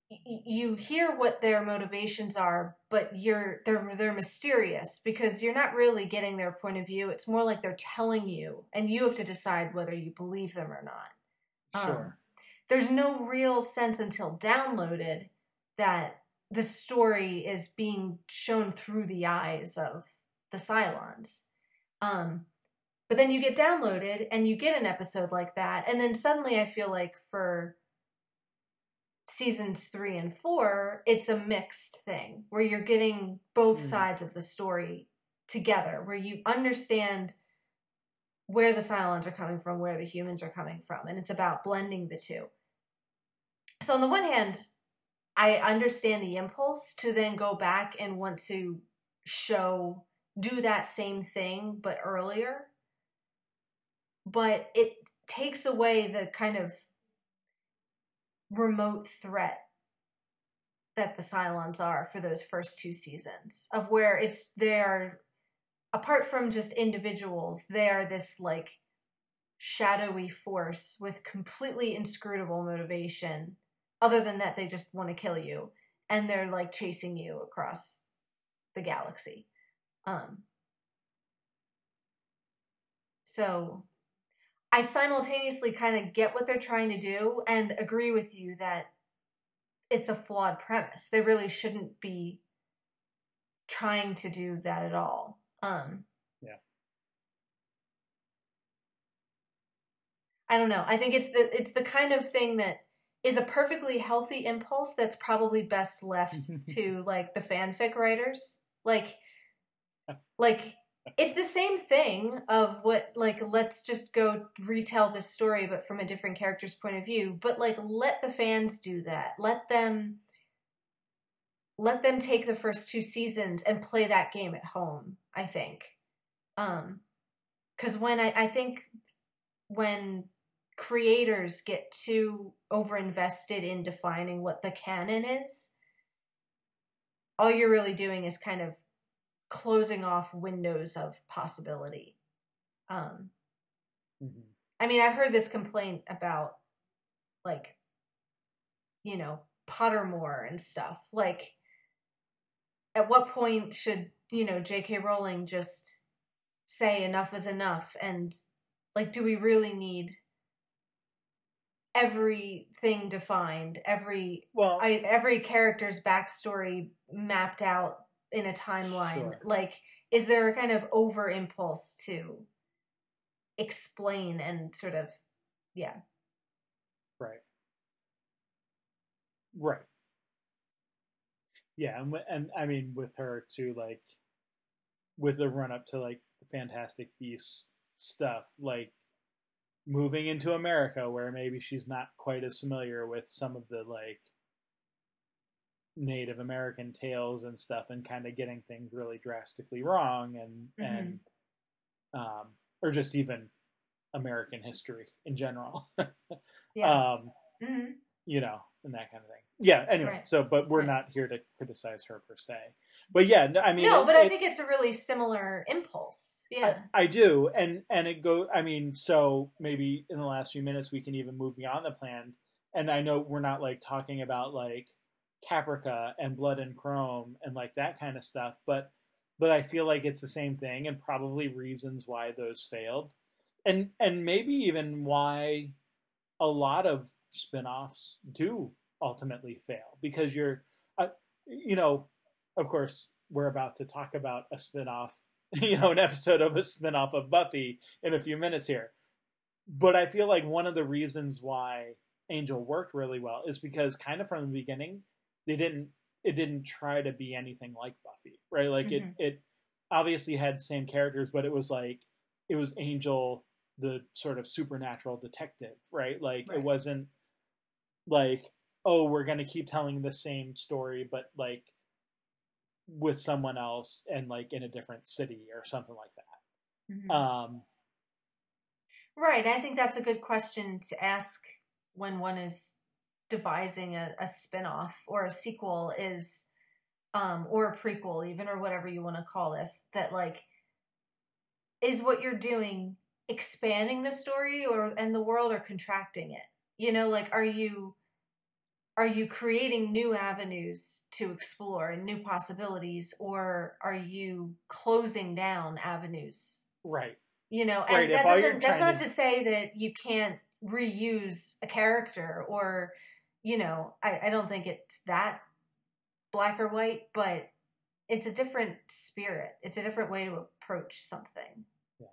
you hear what their motivations are, but you're they're they're mysterious because you're not really getting their point of view. It's more like they're telling you and you have to decide whether you believe them or not. Um, Sure. there's no real sense until downloaded that the story is being shown through the eyes of the Cylons. Um, but then you get downloaded and you get an episode like that, and then suddenly I feel like for seasons three and four, it's a mixed thing where you're getting both Mm. sides of the story together, where you understand where the Cylons are coming from, where the humans are coming from, and it's about blending the two. So on the one hand, I understand the impulse to then go back and want to show do that same thing but earlier. But it takes away the kind of remote threat that the Cylons are for those first two seasons of where it's they're apart from just individuals, they are this like shadowy force with completely inscrutable motivation. Other than that, they just want to kill you, and they're like chasing you across the galaxy. Um, so I simultaneously kind of get what they're trying to do and agree with you that it's a flawed premise. They really shouldn't be trying to do that at all. Um, Yeah. I don't know. I think it's the it's the kind of thing that is a perfectly healthy impulse that's probably best left *laughs* to like the fanfic writers. Like *laughs* like it's the same thing of what like let's just go retell this story but from a different character's point of view but like let the fans do that. Let them let them take the first two seasons and play that game at home i think. Um because when I, I think when creators get too over invested in defining what the canon is, all you're really doing is kind of closing off windows of possibility. Um, Mhm. I mean, I've heard this complaint about like, you know, Pottermore and stuff. Like, at what point should, you know, J.K. Rowling just say enough is enough? And, like, do we really need everything defined, every Well, I, every character's backstory mapped out in a timeline. Sure. Like, is there a kind of over impulse to explain and sort of, yeah, Right. Right. Yeah, and, and I mean with her too, like with the run up to like the Fantastic Beasts stuff, like moving into America where maybe she's not quite as familiar with some of the like Native American tales and stuff, and kind of getting things really drastically wrong, and Mhm. and um, or just even American history in general. *laughs* yeah, um, Mhm. you know, and that kind of thing. Yeah. Anyway, Right. so but we're Right. not here to criticize her per se. But yeah, no, I mean, no, it- but I it- think it's a really similar impulse. Yeah, I, I do, and and it go. I mean, so maybe in the last few minutes we can even move beyond the plan. And I know we're not like talking about like Caprica and Blood and Chrome and like that kind of stuff, but but I feel like it's the same thing, and probably reasons why those failed, and and maybe even why a lot of spin-offs do ultimately fail because you're, uh, you know, of course we're about to talk about a spin-off *laughs* you know, an episode of a spin-off of Buffy in a few minutes here. But I feel like one of the reasons why Angel worked really well is because kind of from the beginning, they didn't it didn't try to be anything like Buffy, right? Like Mhm. it it obviously had same characters, but it was like it was Angel the sort of supernatural detective, right? Like Right. it wasn't like oh, we're going to keep telling the same story but like with someone else and like in a different city or something like that. Mhm. Um, right. I think that's a good question to ask when one is devising a, a spin-off or a sequel is um or a prequel even or whatever you want to call this that like is what you're doing expanding the story or and the world or contracting it you know like are you are you creating new avenues to explore and new possibilities or are you closing down avenues right. you know and Right, that doesn't that's not to- to say that you can't reuse a character or you know I, I don't think it's that black or white but it's a different spirit it's a different way to approach something Yeah,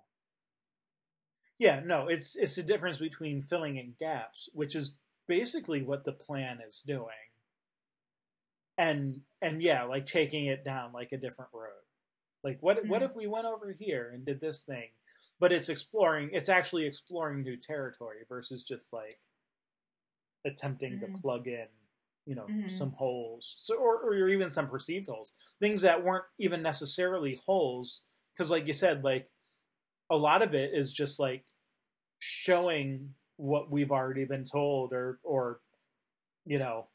Yeah, no, it's it's the difference between filling in gaps, which is basically what the plan is doing. And and yeah, like taking it down like a different road. Like what what Mhm. if we went over here and did this thing? But it's exploring it's actually exploring new territory versus just like attempting to Mhm. plug in, you know, Mhm. some holes. So or, or even some perceived holes. Things that weren't even necessarily holes. Because like you said, like a lot of it is just like showing what we've already been told or or you know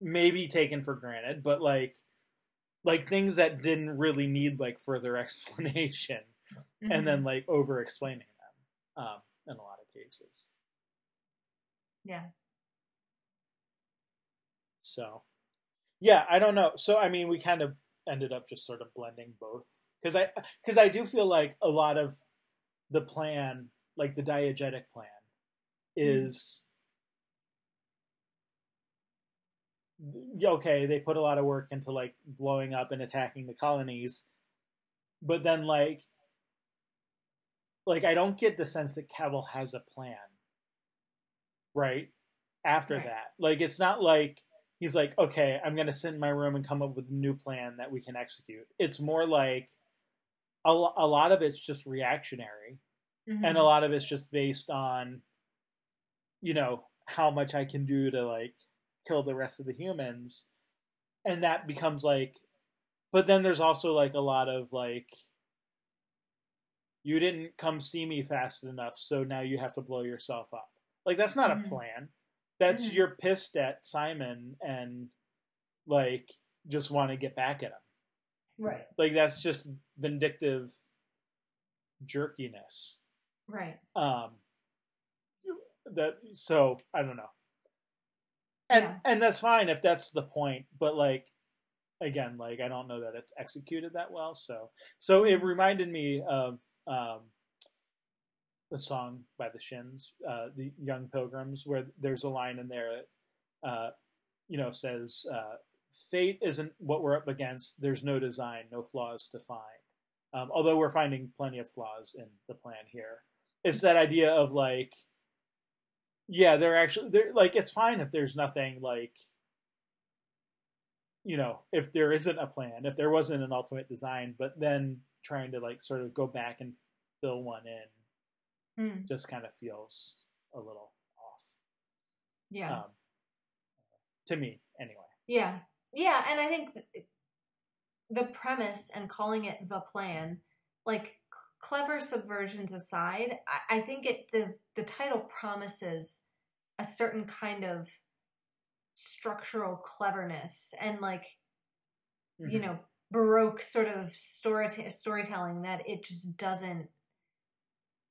maybe taken for granted but like like things that didn't really need like further *laughs* explanation and then Mhm. like over explaining them um in a lot of cases yeah. So yeah i don't know. So i mean we kind of ended up just sort of blending both. Because i because i do feel like a lot of the plan like the diegetic plan mm-hmm. is okay they put a lot of work into like blowing up and attacking the colonies but then like like i don't get the sense that Cavil has a plan right after Right. that like it's not like he's like okay i'm going to sit in my room and come up with a new plan that we can execute it's more like a, a lot of it's just reactionary Mhm. and a lot of it's just based on you know how much i can do to like kill the rest of the humans and that becomes like but then there's also like a lot of like you didn't come see me fast enough, so now you have to blow yourself up. Like that's not Mhm. a plan. That's Mhm. you're pissed at Simon and like just want to get back at him. Right. Like that's just vindictive jerkiness. Right. Um that so I don't know. And Yeah. and that's fine if that's the point, but like again, like I don't know that it's executed that well. So so it reminded me of um the song by the Shins, uh, the Young Pilgrims, where there's a line in there that uh, you know says uh, fate isn't what we're up against. There's no design, no flaws to find. Um, although we're finding plenty of flaws in the plan here. It's that idea of like, yeah, they're actually they're like it's fine if there's nothing like, you know, if there isn't a plan, if there wasn't an ultimate design, but then trying to like sort of go back and fill one in Mm. just kind of feels a little off. Yeah. Um, to me, anyway. Yeah. Yeah, and I think the premise and calling it the plan, like clever subversions aside, I, I think it the the title promises a certain kind of structural cleverness and like you Mhm. know baroque sort of story storytelling that it just doesn't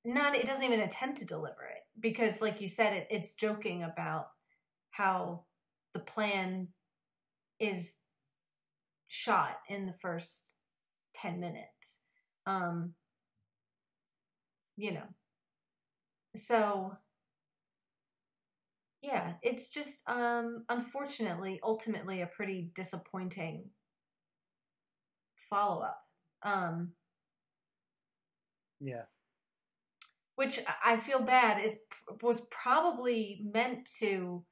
not it doesn't even attempt to deliver it because like you said it it's joking about how the plan is shot in the first 10 minutes. Um you know. So yeah it's just um unfortunately ultimately a pretty disappointing follow-up. Um Yeah. Which I- feel bad is was probably meant to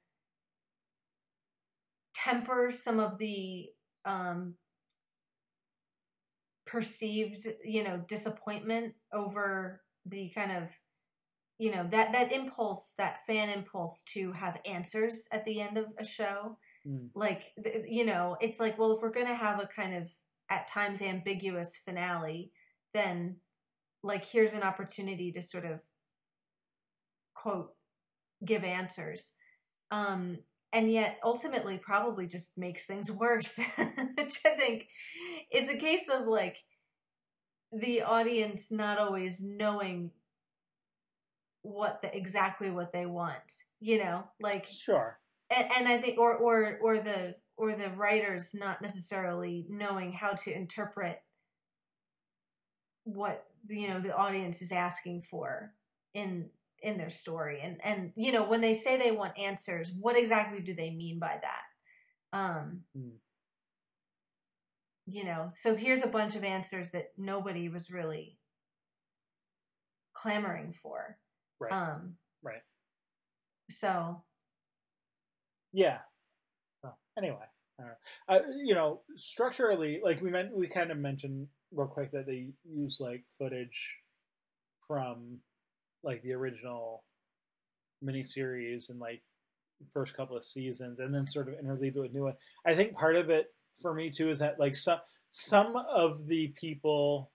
temper some of the um perceived you know disappointment over the kind of you know that that impulse that fan impulse to have answers at the end of a show Mm. like you know it's like well if we're going to have a kind of at times ambiguous finale then like here's an opportunity to sort of quote give answers um and yet ultimately probably just makes things *laughs* worse which i think is a case of like the audience not always knowing what the exactly what they want you know like Sure. and, and I think or or or the or the writers not necessarily knowing how to interpret what you know the audience is asking for in in their story and and you know when they say they want answers what exactly do they mean by that um Hmm. you know so here's a bunch of answers that nobody was really clamoring for Right. um Right. so Yeah. So anyway, I don't know. Uh, you know, structurally, like we meant, we kind of mentioned real quick that they use like footage from like the original miniseries and like first couple of seasons, and then sort of interleave it with new one. I think part of it for me too is that like some some of the people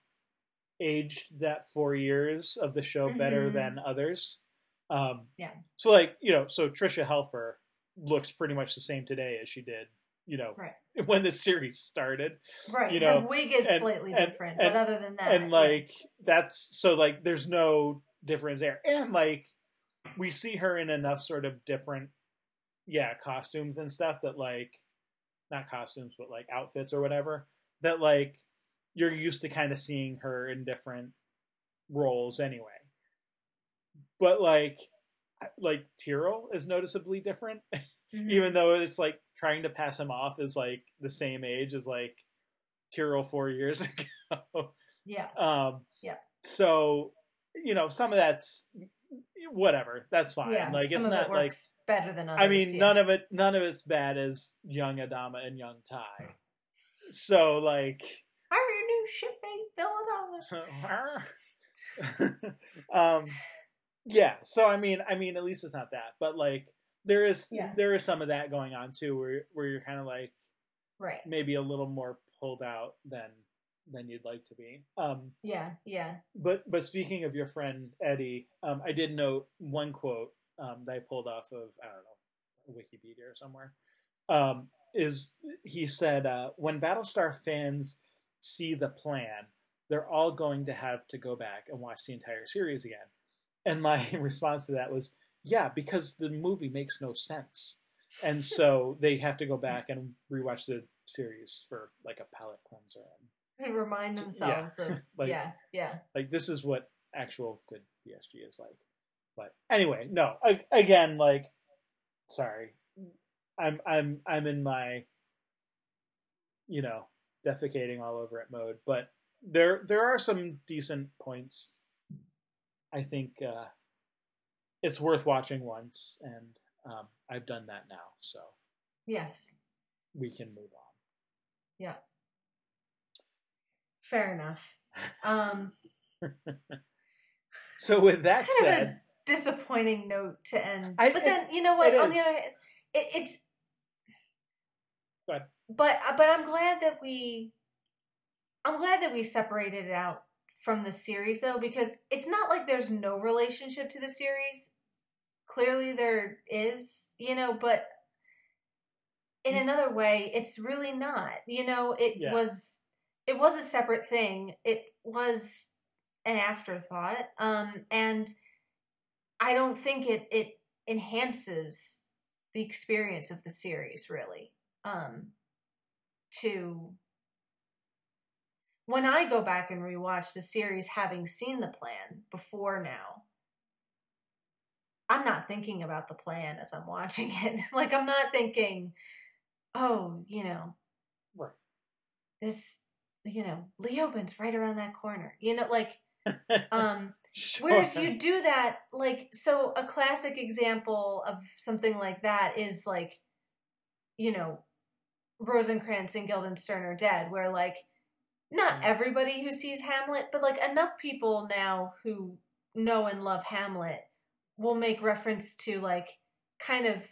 aged that four years of the show better Mhm. than others. Um, Yeah. So like you know, so Tricia Helfer looks pretty much the same today as she did, you know, Right. *laughs* when the series started. right You know, the wig is and- slightly and- different and- but other than that and like that's so like there's no difference there. And like we see her in enough sort of different yeah, costumes and stuff that like not costumes but like outfits or whatever that like you're used to kind of seeing her in different roles anyway. But like like Tyrol is noticeably different *laughs* Mhm. even though it's like trying to pass him off as like the same age as like Tyrol four years *laughs* ago. yeah um, Yeah. So you know, some of that's whatever. That's fine. yeah like some it's of not it like better than others I mean, yeah. none of it, none of it's bad as young Adama and young Tigh. So like, I'm your new shipmate Villanova *laughs* um, yeah. So I mean, I mean, at least it's not that, but like, there is Yeah. there is some of that going on too, where where you're kind of like right maybe a little more pulled out than than you'd like to be. Um, Yeah, yeah. but but speaking of your friend Eddie, um, I did note one quote um, that I pulled off of I don't know Wikipedia or somewhere. Um, is he said uh, when Battlestar fans see the plan, they're all going to have to go back and watch the entire series again. And my *laughs* response to that was, yeah, because the movie makes no sense, and *laughs* so they have to go back and rewatch the series for like a palate cleanser. And remind Yeah. themselves of *laughs* Like- yeah, yeah. like this is what actual good BSG is like. But anyway, no. Again, like, sorry, I'm I'm I'm in my, you know, defecating all over it mode. But there there are some decent points. I think uh, it's worth watching once, and um, I've done that now, so Yes. we can move on. Yeah. Fair enough. Um *laughs* So with that kind of a said, disappointing note to end. I- but then you know what? On the other hand, it, it's. Ahead. But but I'm glad that we. I'm glad that we separated it out from the series though, because it's not like there's no relationship to the series. Clearly there is, you know, but in Mm. another way, it's really not. You know, it Yeah. was it was a separate thing. It was an afterthought. Um and I don't think it it enhances the experience of the series really. Um to when I go back and rewatch the series having seen the plan before now, I'm not thinking about the plan as I'm watching it. *laughs* like I'm not thinking, oh, you know, right. this you know, Leoben's right around that corner. You know, like *laughs* um Sure. Whereas you do that, like, so a classic example of something like that is like, you know, Rosencrantz and Guildenstern are dead, where like, not everybody who sees Hamlet, but like enough people now who know and love Hamlet will make reference to like kind of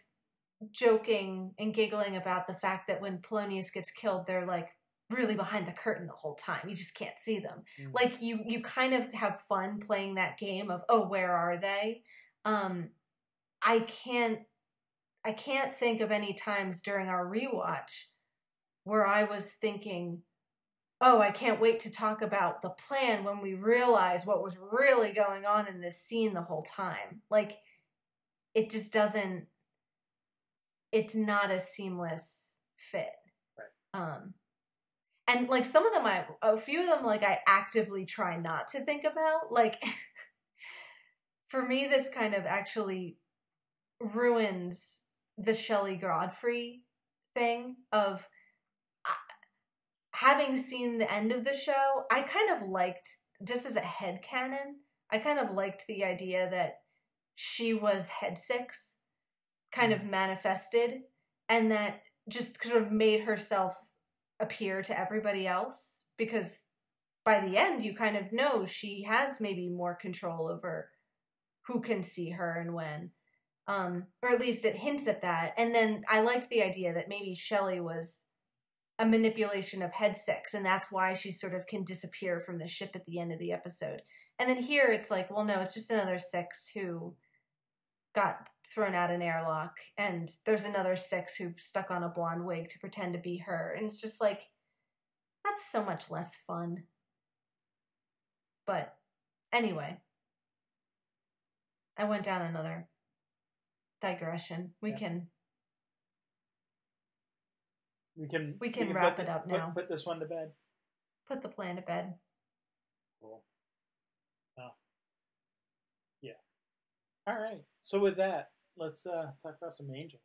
joking and giggling about the fact that when Polonius gets killed, they're like really behind the curtain the whole time. You just can't see them Mm. like you you kind of have fun playing that game of oh where are they um i can't i can't think of any times during our rewatch where i was thinking oh i can't wait to talk about the plan when we realize what was really going on in this scene the whole time. Like it just doesn't it's not a seamless fit. Right. um and like some of them i a few of them like i actively try not to think about. Like *laughs* for me this kind of actually ruins the shelley godfrey thing of having seen the end of the show i kind of liked just as a head canon i kind of liked the idea that she was head six kind of manifested and that just sort of made herself appear to everybody else because by the end you kind of know she has maybe more control over who can see her and when. Um or at least it hints at that. And then i liked the idea that maybe shelley was a manipulation of head six and that's why she sort of can disappear from the ship at the end of the episode. And then here it's like well no it's just another six who got thrown out an airlock and there's another six who stuck on a blonde wig to pretend to be her. And it's just like that's so much less fun. But anyway i went down another digression. We Yeah. can we can we can put wrap the- it up now. Put this one to bed. put the plan to bed Cool. Oh. Yeah. All right. So with that, let's uh, talk about some Angel.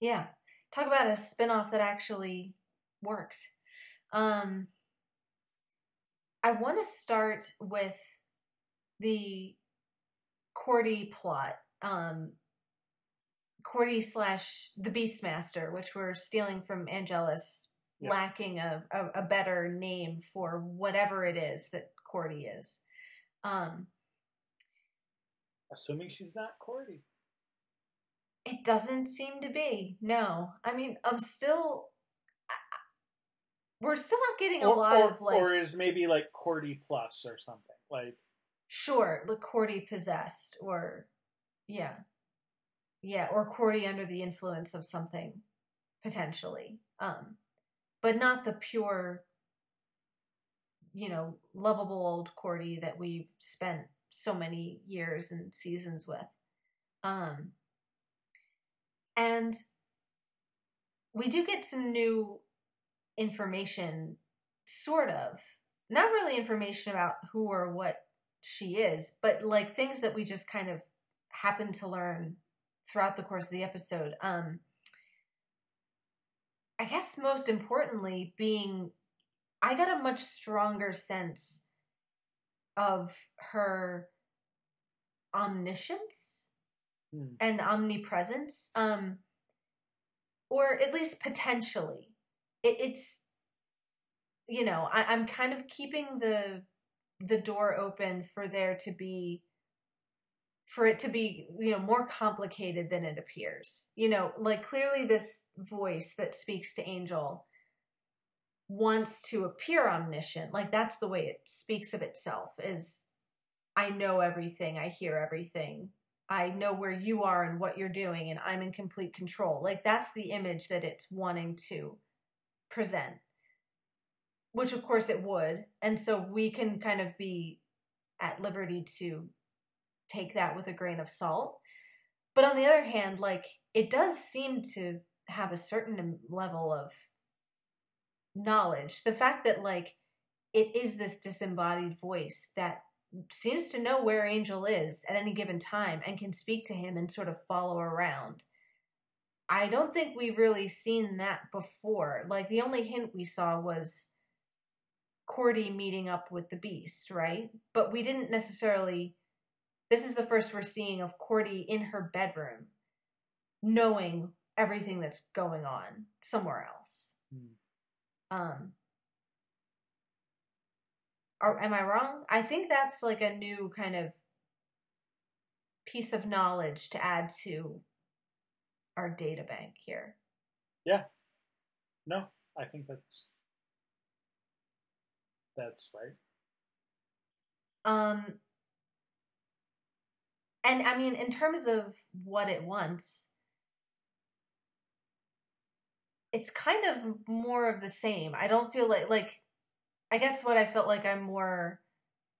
Yeah. Talk about a spin-off that actually worked. Um I want to start with the Cordy plot. Um Cordy slash the Beastmaster, which we're stealing from Angelus, Yeah. lacking a, a, a better name for whatever it is that Cordy is. Um Assuming she's not Cordy. It doesn't seem to be. No. I mean, I'm still we're still not getting a lot or, of like or is maybe like Cordy plus or something like sure the Cordy possessed or yeah yeah or Cordy under the influence of something potentially um but not the pure you know lovable old Cordy that we've spent so many years and seasons with um and we do get some new information sort of not really information about who or what she is, but like things that we just kind of happen to learn throughout the course of the episode. Um, I guess most importantly, being I got a much stronger sense of her omniscience Hmm. and omnipresence, um, or at least potentially. It, it's you know I, I'm kind of keeping the the door open for there to be for it to be you know more complicated than it appears. You know like clearly this voice that speaks to angel wants to appear omniscient. Like that's the way it speaks of itself is i know everything. I hear everything. I know where you are and what you're doing and i'm in complete control. Like that's the image that it's wanting to present which of course it would. And so we can kind of be at liberty to take that with a grain of salt but on the other hand like it does seem to have a certain level of knowledge the fact that like it is this disembodied voice that seems to know where angel is at any given time and can speak to him and sort of follow around i don't think we've really seen that before like the only hint we saw was Cordy meeting up with the beast, right? But we didn't necessarily. This is the first we're seeing of Cordy in her bedroom, knowing everything that's going on somewhere else. Hmm. Um, or am I wrong? I think that's like a new kind of piece of knowledge to add to our data bank here. Yeah. No, I think that's that's right. Um, and I mean, in terms of what it wants, it's kind of more of the same. I don't feel like like I guess what I felt like I'm more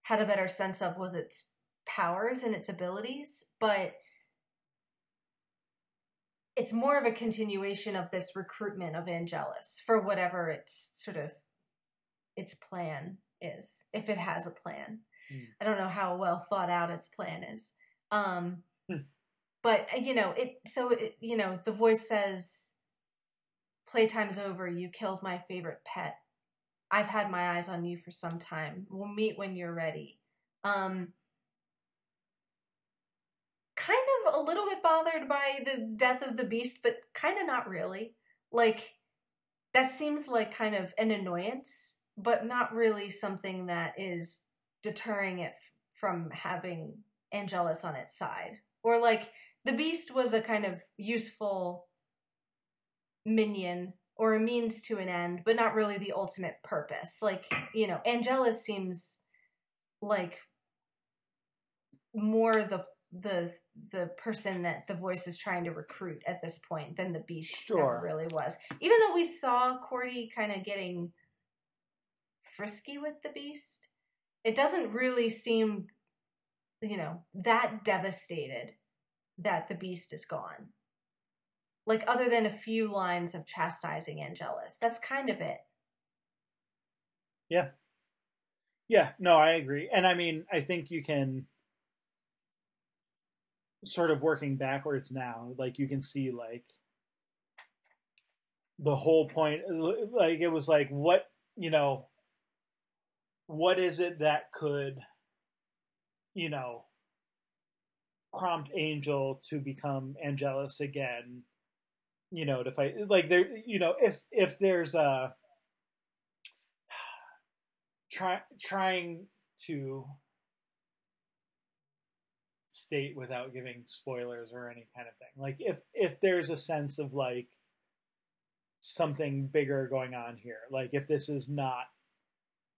had a better sense of was its powers and its abilities, but it's more of a continuation of this recruitment of Angelus for whatever its sort of its plan is, if it has a plan. Hmm. I don't know how well thought out its plan is. Um, Hmm. but uh, you know, it so it, you know, the voice says, "Playtime's over. You killed my favorite pet. I've had my eyes on you for some time. We'll meet when you're ready." Um, kind of a little bit bothered by the death of the beast, but kind of not really. Like that seems like kind of an annoyance, but not really something that is deterring it f- from having Angelus on its side. Or like the beast was a kind of useful minion or a means to an end, but not really the ultimate purpose. Like, you know, Angelus seems like more the the the person that the voice is trying to recruit at this point than the beast Sure. ever really was. Even though we saw Cordy kind of getting frisky with the beast, it doesn't really seem, you know, that devastated that the beast is gone. Like other than a few lines of chastising Angelus, that's kind of it. Yeah, Yeah, no, I agree. And I mean, I think you can sort of working backwards now, like you can see like the whole point like it was like what, you know, what is it that could you know prompt Angel to become Angelus again, you know, to fight like there you know, if if there's a *sighs* try, trying to state without giving spoilers or any kind of thing. Like if if there's a sense of like something bigger going on here. Like if this is not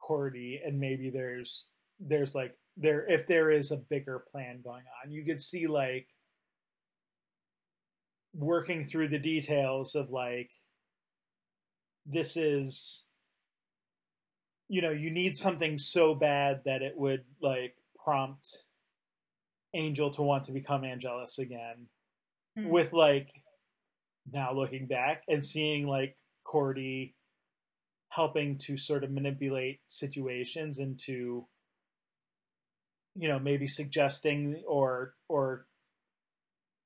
Cordy and maybe there's there's like there if there is a bigger plan going on, you could see like working through the details of like this is you know you need something so bad that it would like prompt angel to want to become angelus again Hmm. with like now looking back and seeing like cordy helping to sort of manipulate situations into you know maybe suggesting or or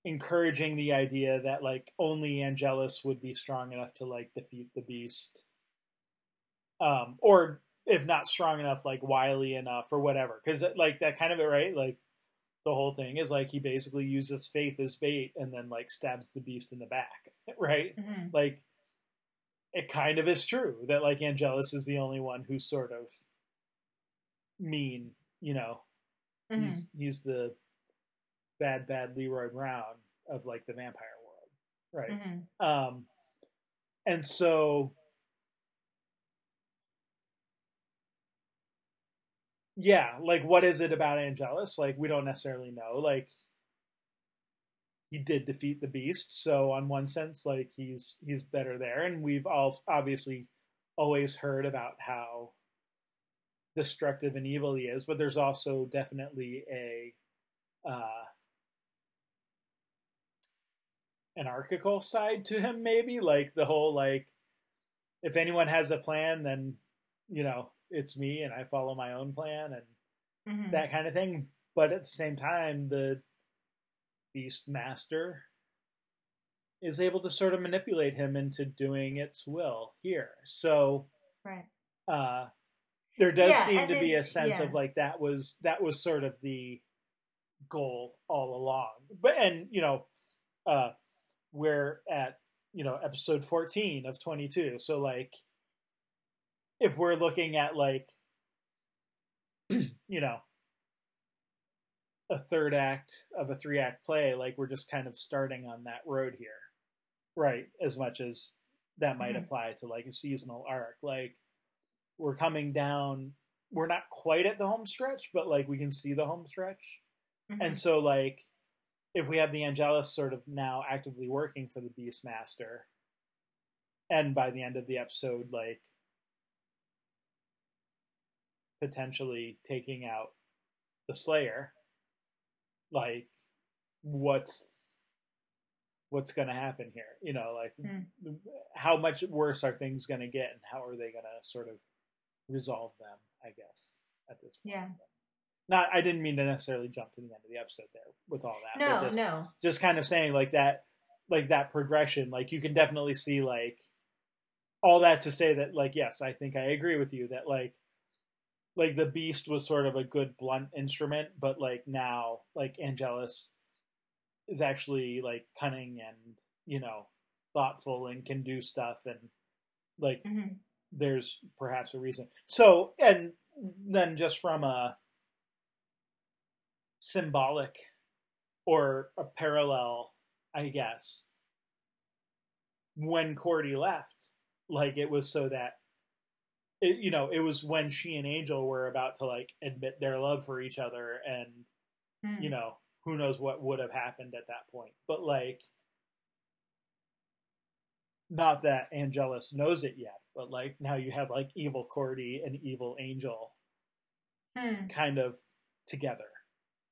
encouraging the idea that like only angelus would be strong enough to like defeat the beast. Um or if not strong enough like wily enough or whatever. Because like that kind of it right? Like the whole thing is like he basically uses faith as bait and then like stabs the beast in the back *laughs* right? Mhm. like it kind of is true that like angelus is the only one who's sort of mean you know Mhm. he's he's the bad bad leroy brown of like the vampire world. Right. Mhm. um and so yeah like what is it about angelus? Like we don't necessarily know. Like he did defeat the beast so on one sense like he's he's better there. And we've all obviously always heard about how destructive and evil he is but there's also definitely a uh anarchical side to him maybe like the whole like if anyone has a plan then you know it's me and i follow my own plan and Mhm. that kind of thing. But at the same time the beast master is able to sort of manipulate him into doing its will here. So right. uh there does Yeah, seem to be a sense yeah. of like that was that was sort of the goal all along but and you know uh we're at you know episode 14 of 22 so like if we're looking at like *clears throat* you know a third act of a three act play like we're just kind of starting on that road here right as much as that might Mhm. apply to like a seasonal arc like we're coming down we're not quite at the home stretch but like we can see the home stretch Mhm. and so like if we have the angelus sort of now actively working for the beastmaster and by the end of the episode like potentially taking out the slayer like what's what's going to happen here you know like Hmm. how much worse are things going to get and how are they going to sort of resolve them i guess at this point. Yeah. Not i didn't mean to necessarily jump to the end of the episode there with all that no just, no. just kind of saying like that like that progression like you can definitely see like all that to say that like yes i think i agree with you that like like the beast was sort of a good blunt instrument but like now like angelus is actually like cunning and you know thoughtful and can do stuff and like Mhm. There's perhaps a reason. So, and then just from a symbolic or a parallel, I guess, when Cordy left, like it was so that it, you know, it was when she and Angel were about to like admit their love for each other and Hmm. you know, who knows what would have happened at that point. But like not that Angelus knows it yet, but like now you have like evil Cordy and evil Angel Hmm. kind of together.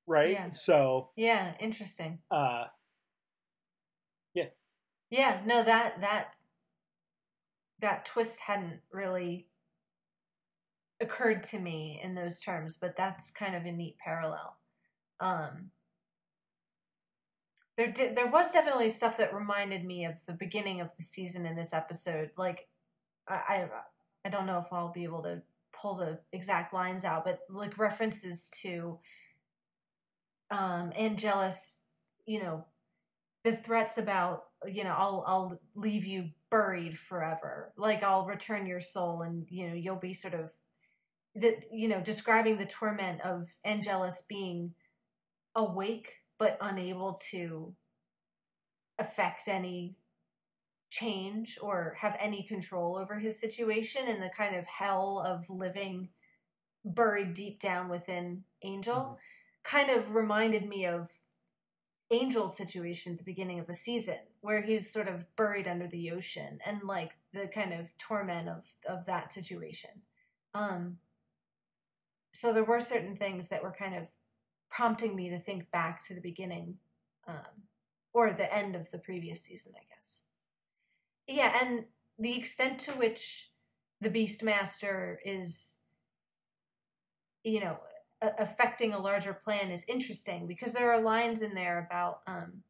Right? Yeah. So yeah interesting uh yeah Yeah, no that that that twist hadn't really occurred to me in those terms but that's kind of a neat parallel um there did there was definitely stuff that reminded me of the beginning of the season in this episode like i i, don't know if i'll be able to pull the exact lines out but like references to um angelus you know the threats about you know i'll i'll leave you buried forever. Like i'll return your soul and you know you'll be sort of that you know describing the torment of angelus being awake but unable to affect any change or have any control over his situation in the kind of hell of living buried deep down within Angel Mhm. kind of reminded me of Angel's situation at the beginning of the season, where he's sort of buried under the ocean and like the kind of torment of of that situation. Um so there were certain things that were kind of prompting me to think back to the beginning um or the end of the previous season, I guess. Yeah, and the extent to which the Beastmaster is you know a- affecting a larger plan is interesting because there are lines in there about um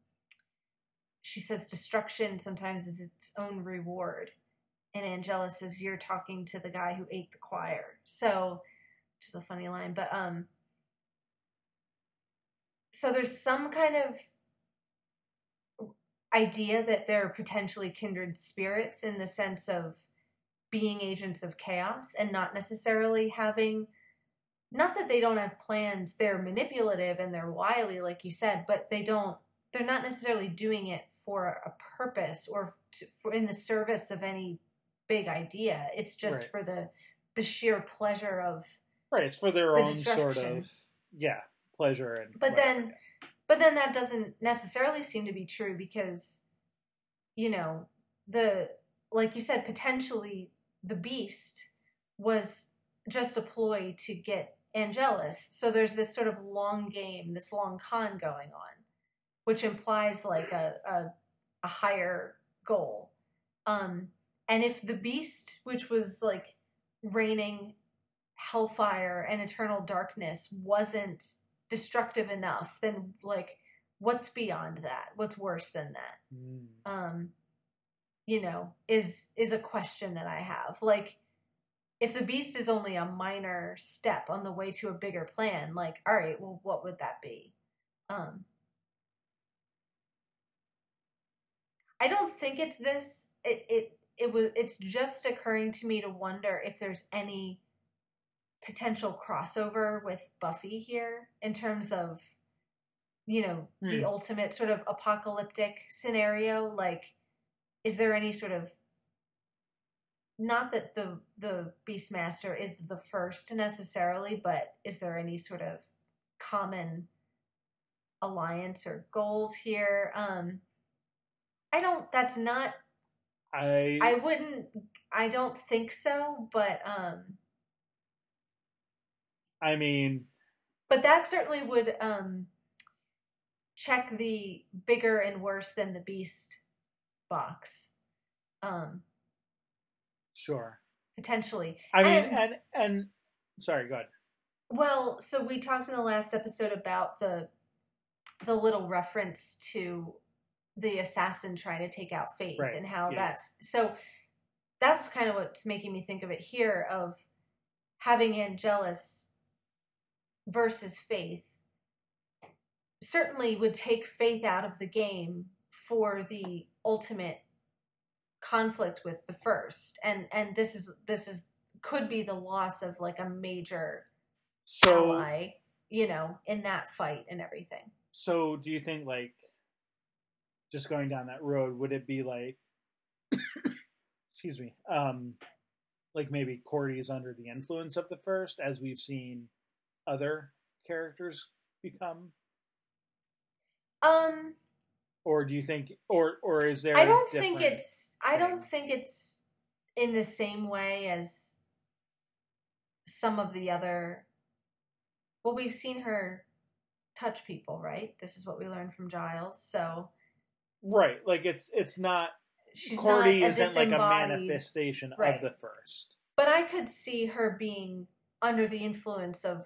she says destruction sometimes is its own reward and angelus says you're talking to the guy who ate the choir so which is a funny line but um so there's some kind of idea that they're potentially kindred spirits in the sense of being agents of chaos and not necessarily having not that they don't have plans they're manipulative and they're wily like you said but they don't they're not necessarily doing it for a purpose or to, for in the service of any big idea. It's just Right. for the the sheer pleasure of Right, it's for their The own sort of yeah pleasure and. But whatever. then- but then that doesn't necessarily seem to be true because you know the like you said potentially the beast was just a ploy to get angelus so there's this sort of long game this long con going on which implies like a a, a higher goal um and if the beast which was like raining hellfire and eternal darkness wasn't destructive enough then like what's beyond that? What's worse than that? Mm. um you know is is a question that i have. Like if the beast is only a minor step on the way to a bigger plan like all right well what would that be? Um i don't think it's this. It it it was it's just occurring to me to wonder if there's any potential crossover with buffy here in terms of you know the Hmm. ultimate sort of apocalyptic scenario like is there any sort of not that the the beastmaster is the first necessarily but is there any sort of common alliance or goals here um i don't that's not I i wouldn't i don't think so but um I mean but that certainly would um check the bigger and worse than the beast box um sure. potentially I mean And- and and sorry, go ahead. well so we talked in the last episode about the the little reference to the assassin trying to take out faith Right, and how yeah. that's so that's kind of what's making me think of it here of having angelus versus faith certainly would take faith out of the game for the ultimate conflict with the first. And and this is this is could be the loss of like a major So ally you know in that fight and everything. So do you think like just going down that road would it be like *coughs* excuse me um like maybe Cordy is under the influence of the first as we've seen other characters become? Um or do you think or or is there i a don't think it's i don't think it's in the same way as some of the other well we've seen her touch people right? This is what we learned from giles so. Right like it's it's not she's Cordy not a isn't like a manifestation Right. of the first. But I could see her being under the influence of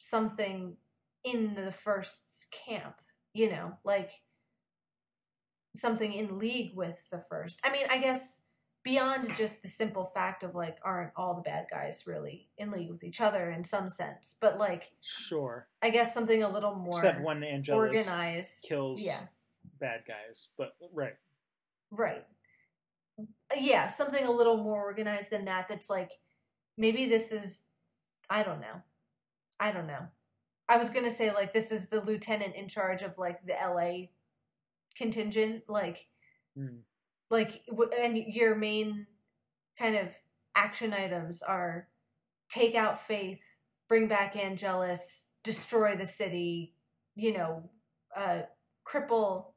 something in the first camp, you know, like something in league with the first. I mean, I guess beyond just the simple fact of like, aren't all the bad guys really in league with each other in some sense, but like, sure I guess something a little more except when Angelus organized. kills Yeah, bad guys but right right. Yeah, something a little more organized than that. That's like, maybe this is, I don't know. I don't know. I was gonna say like this is the lieutenant in charge of like the LA contingent, like Hmm. like and your main kind of action items are take out faith bring back angelus destroy the city you know uh cripple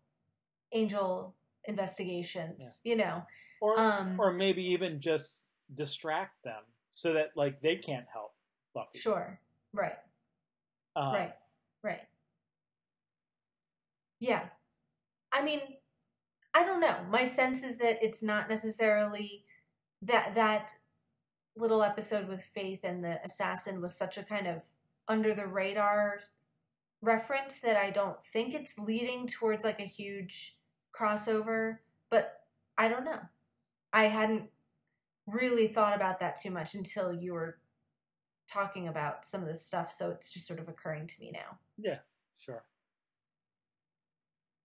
angel investigations you know or um or maybe even just distract them so that like they can't help Buffy. sure right. Um, right. Right. Yeah. I mean i don't know. My sense is that it's not necessarily that that little episode with faith and the assassin was such a kind of under the radar reference that i don't think it's leading towards like a huge crossover but i don't know. I hadn't really thought about that too much until you were talking about some of this stuff so it's just sort of occurring to me now Yeah, sure.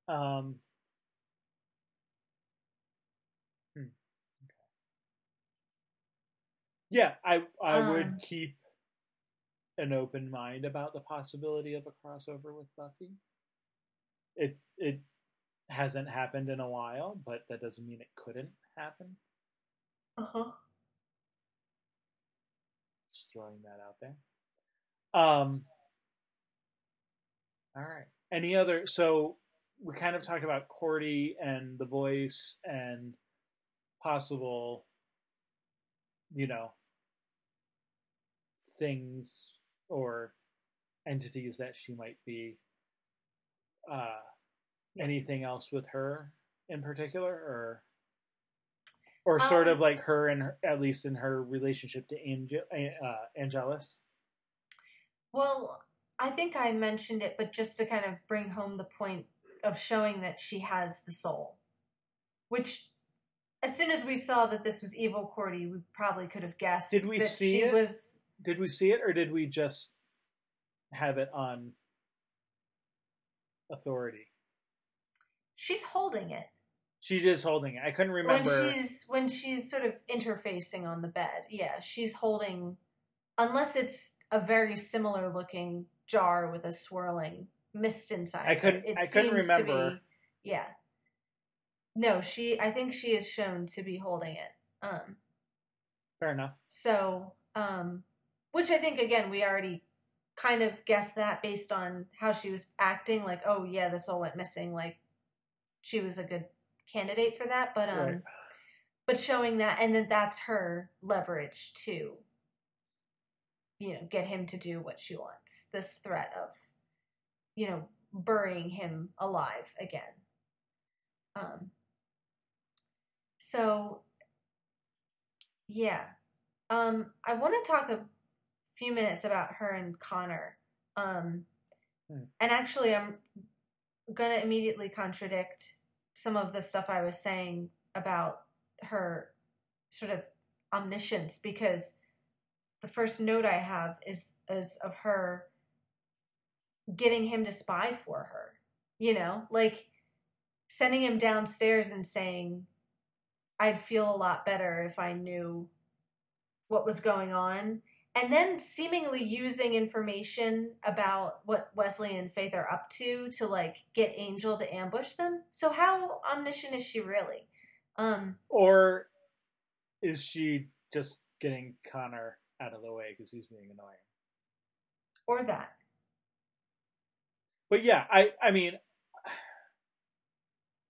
Um. hmm, okay. Yeah, I I Um, would keep an open mind about the possibility of a crossover with Buffy. It it hasn't happened in a while, but that doesn't mean it couldn't happen. uh-huh Throwing that out there. Um. All right. Any other? So we kind of talked about Cordy and the voice and possible, you know, things or entities that she might be. Uh, anything else with her in particular, or or sort Um, of like her and her, at least in her relationship to Angel, uh, Angelus. Well, I think I mentioned it, but just to kind of bring home the point of showing that she has the soul. Which, as soon as we saw that this was evil Cordy, we probably could have guessed Did we that see she it? was. Did we see it, or did we just have it on authority? She's holding it She's just holding it. I couldn't remember. when she's when she's sort of interfacing on the bed. Yeah, she's holding, unless it's a very similar looking jar with a swirling mist inside. I it. couldn't- It I couldn't seems to remember. be- yeah. No, she. I think she is shown to be holding it. Um. Fair enough. So, um, which I think again we already kind of guessed that based on how she was acting. Like, oh yeah, this all went missing. Like, she was a good candidate for that. But um, Right. but showing that, and then that's her leverage to, you know, get him to do what she wants. This threat of, you know, burying him alive again. Um. So yeah. Um, I want to talk a few minutes about her and Connor. Um, Hmm. and actually, I'm gonna immediately contradict some of the stuff I was saying about her sort of omniscience because the first note I have is is of her getting him to spy for her. You know, like sending him downstairs and saying, I'd feel a lot better if I knew what was going on. And then seemingly using information about what Wesley and Faith are up to to like get Angel to ambush them. So how omniscient is she really? Um Or is she just getting Connor out of the way because he's being annoying? or that. But yeah, I I mean,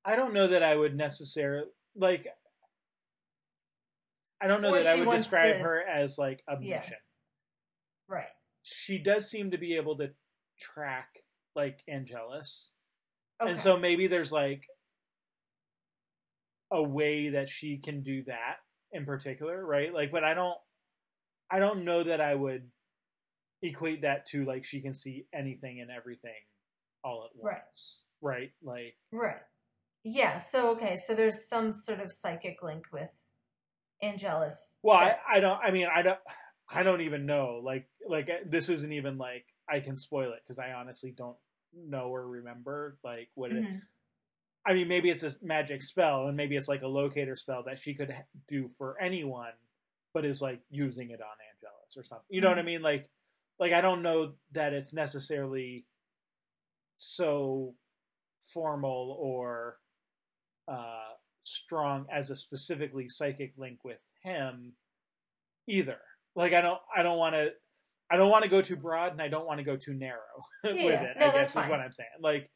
I don't know that I would necessarily like. I don't know Or that I would describe to- her as like omniscient. Right. She does seem to be able to track like Angelus, Okay. and so maybe there's like a way that she can do that in particular, right? Like, but I don't, I don't know that I would equate that to like she can see anything and everything all at once, right? Like, Right. Yeah, so okay, so there's some sort of psychic link with Angelus. well, I, I don't, I mean, I don't, I don't even know. Like, like this isn't even like I can spoil it because I honestly don't know or remember like what it. Mhm. I mean, maybe it's a magic spell, and maybe it's like a locator spell that she could do for anyone, but is like using it on Angelus or something. You know what I mean? Like, like I don't know that it's necessarily so formal or uh, strong as a specifically psychic link with him either. Like I don't I don't want to I don't want to go too broad and I don't want to go too narrow *laughs* with Yeah, it. no, I guess is what I'm saying. Like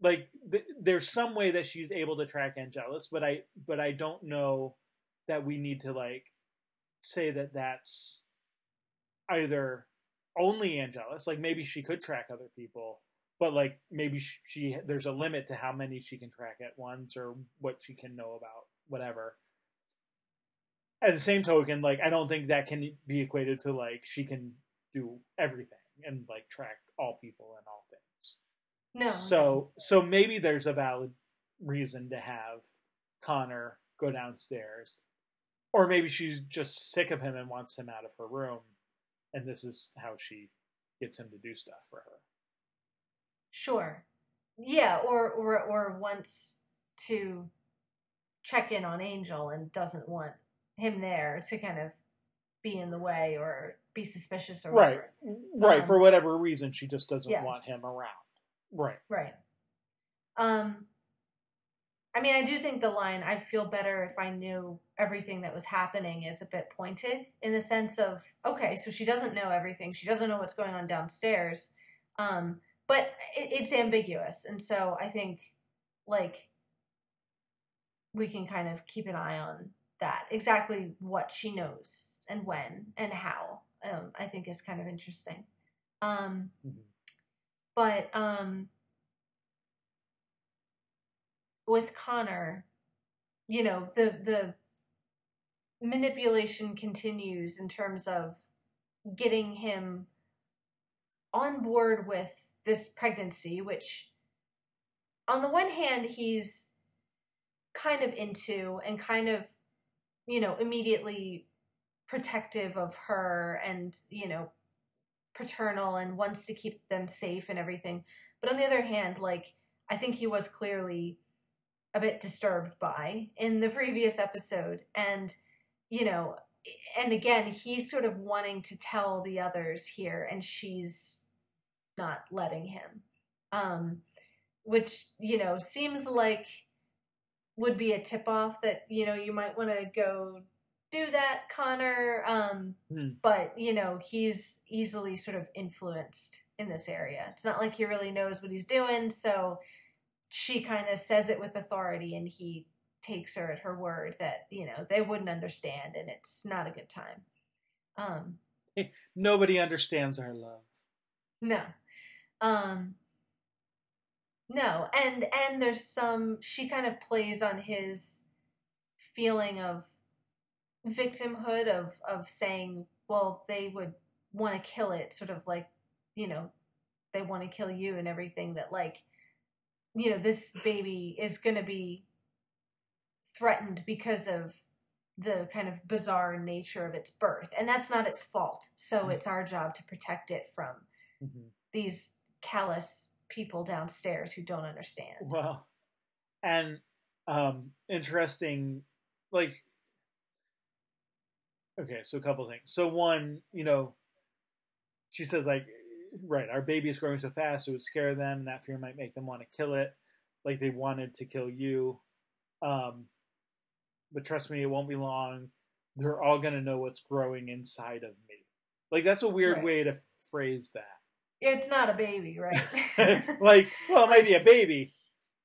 like th- there's some way that she's able to track Angelus, but I but I don't know that we need to like say that that's either only Angelus. Like maybe she could track other people, but like maybe she, she there's a limit to how many she can track at once or what she can know about whatever. At the same token, like I don't think that can be equated to like she can do everything and like track all people and all things. No. So so maybe there's a valid reason to have Connor go downstairs. Or maybe she's just sick of him and wants him out of her room and this is how she gets him to do stuff for her. Sure. Yeah, or or or wants to check in on Angel and doesn't want him there to kind of be in the way or be suspicious or Right. whatever. Right, Um, for whatever reason she just doesn't yeah. want him around. Right. Right. Um I mean, I do think the line "I'd feel better if I knew everything that was happening" is a bit pointed in the sense of okay, so she doesn't know everything. She doesn't know what's going on downstairs. Um but it, it's ambiguous, and so I think like we can kind of keep an eye on that. Exactly what she knows and when and how. Um I think is kind of interesting. Um Mhm. but um with Connor, you know, the the manipulation continues in terms of getting him on board with this pregnancy, which on the one hand he's kind of into and kind of, you know, immediately protective of her and, you know, paternal and wants to keep them safe and everything. But on the other hand, like I think he was clearly a bit disturbed by in the previous episode and you know and again he's sort of wanting to tell the others here and she's not letting him um which you know seems like would be a tip off that you know you might want to go do that connor um Hmm. but you know he's easily sort of influenced in this area it's not like he really knows what he's doing so she kind of says it with authority and he takes her at her word that you know they wouldn't understand and it's not a good time um *laughs* Nobody understands our love. no um no and and there's some she kind of plays on his feeling of victimhood of of saying well they would want to kill it sort of like you know they want to kill you and everything that like you know this baby is going to be threatened because of the kind of bizarre nature of its birth and that's not its fault so it's our job to protect it from Mhm. these callous people downstairs who don't understand Well, and um, interesting, like, okay, so a couple things. So one, you know, she says like, right, our baby is growing so fast, it would scare them, and that fear might make them want to kill it, like they wanted to kill you. Um, but trust me, it won't be long. They're all gonna know what's growing inside of me. Like that's a weird Right. way to phrase that. It's not a baby right *laughs* like, well, it might be a baby.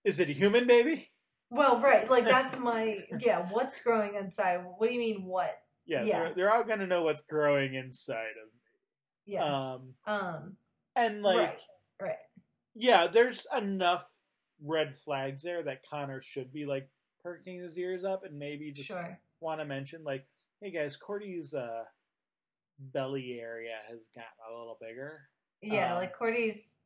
Is it a human baby? well right like *laughs* that's my yeah what's growing inside what do you mean what Yeah, Yeah. They're, they're all gonna know what's growing inside of me. yes Um, um and like, right right yeah, there's enough red flags there that Connor should be like perking his ears up and maybe just sure want to mention like, hey guys, Cordy's uh, belly area has gotten a little bigger, yeah Um, like cordy's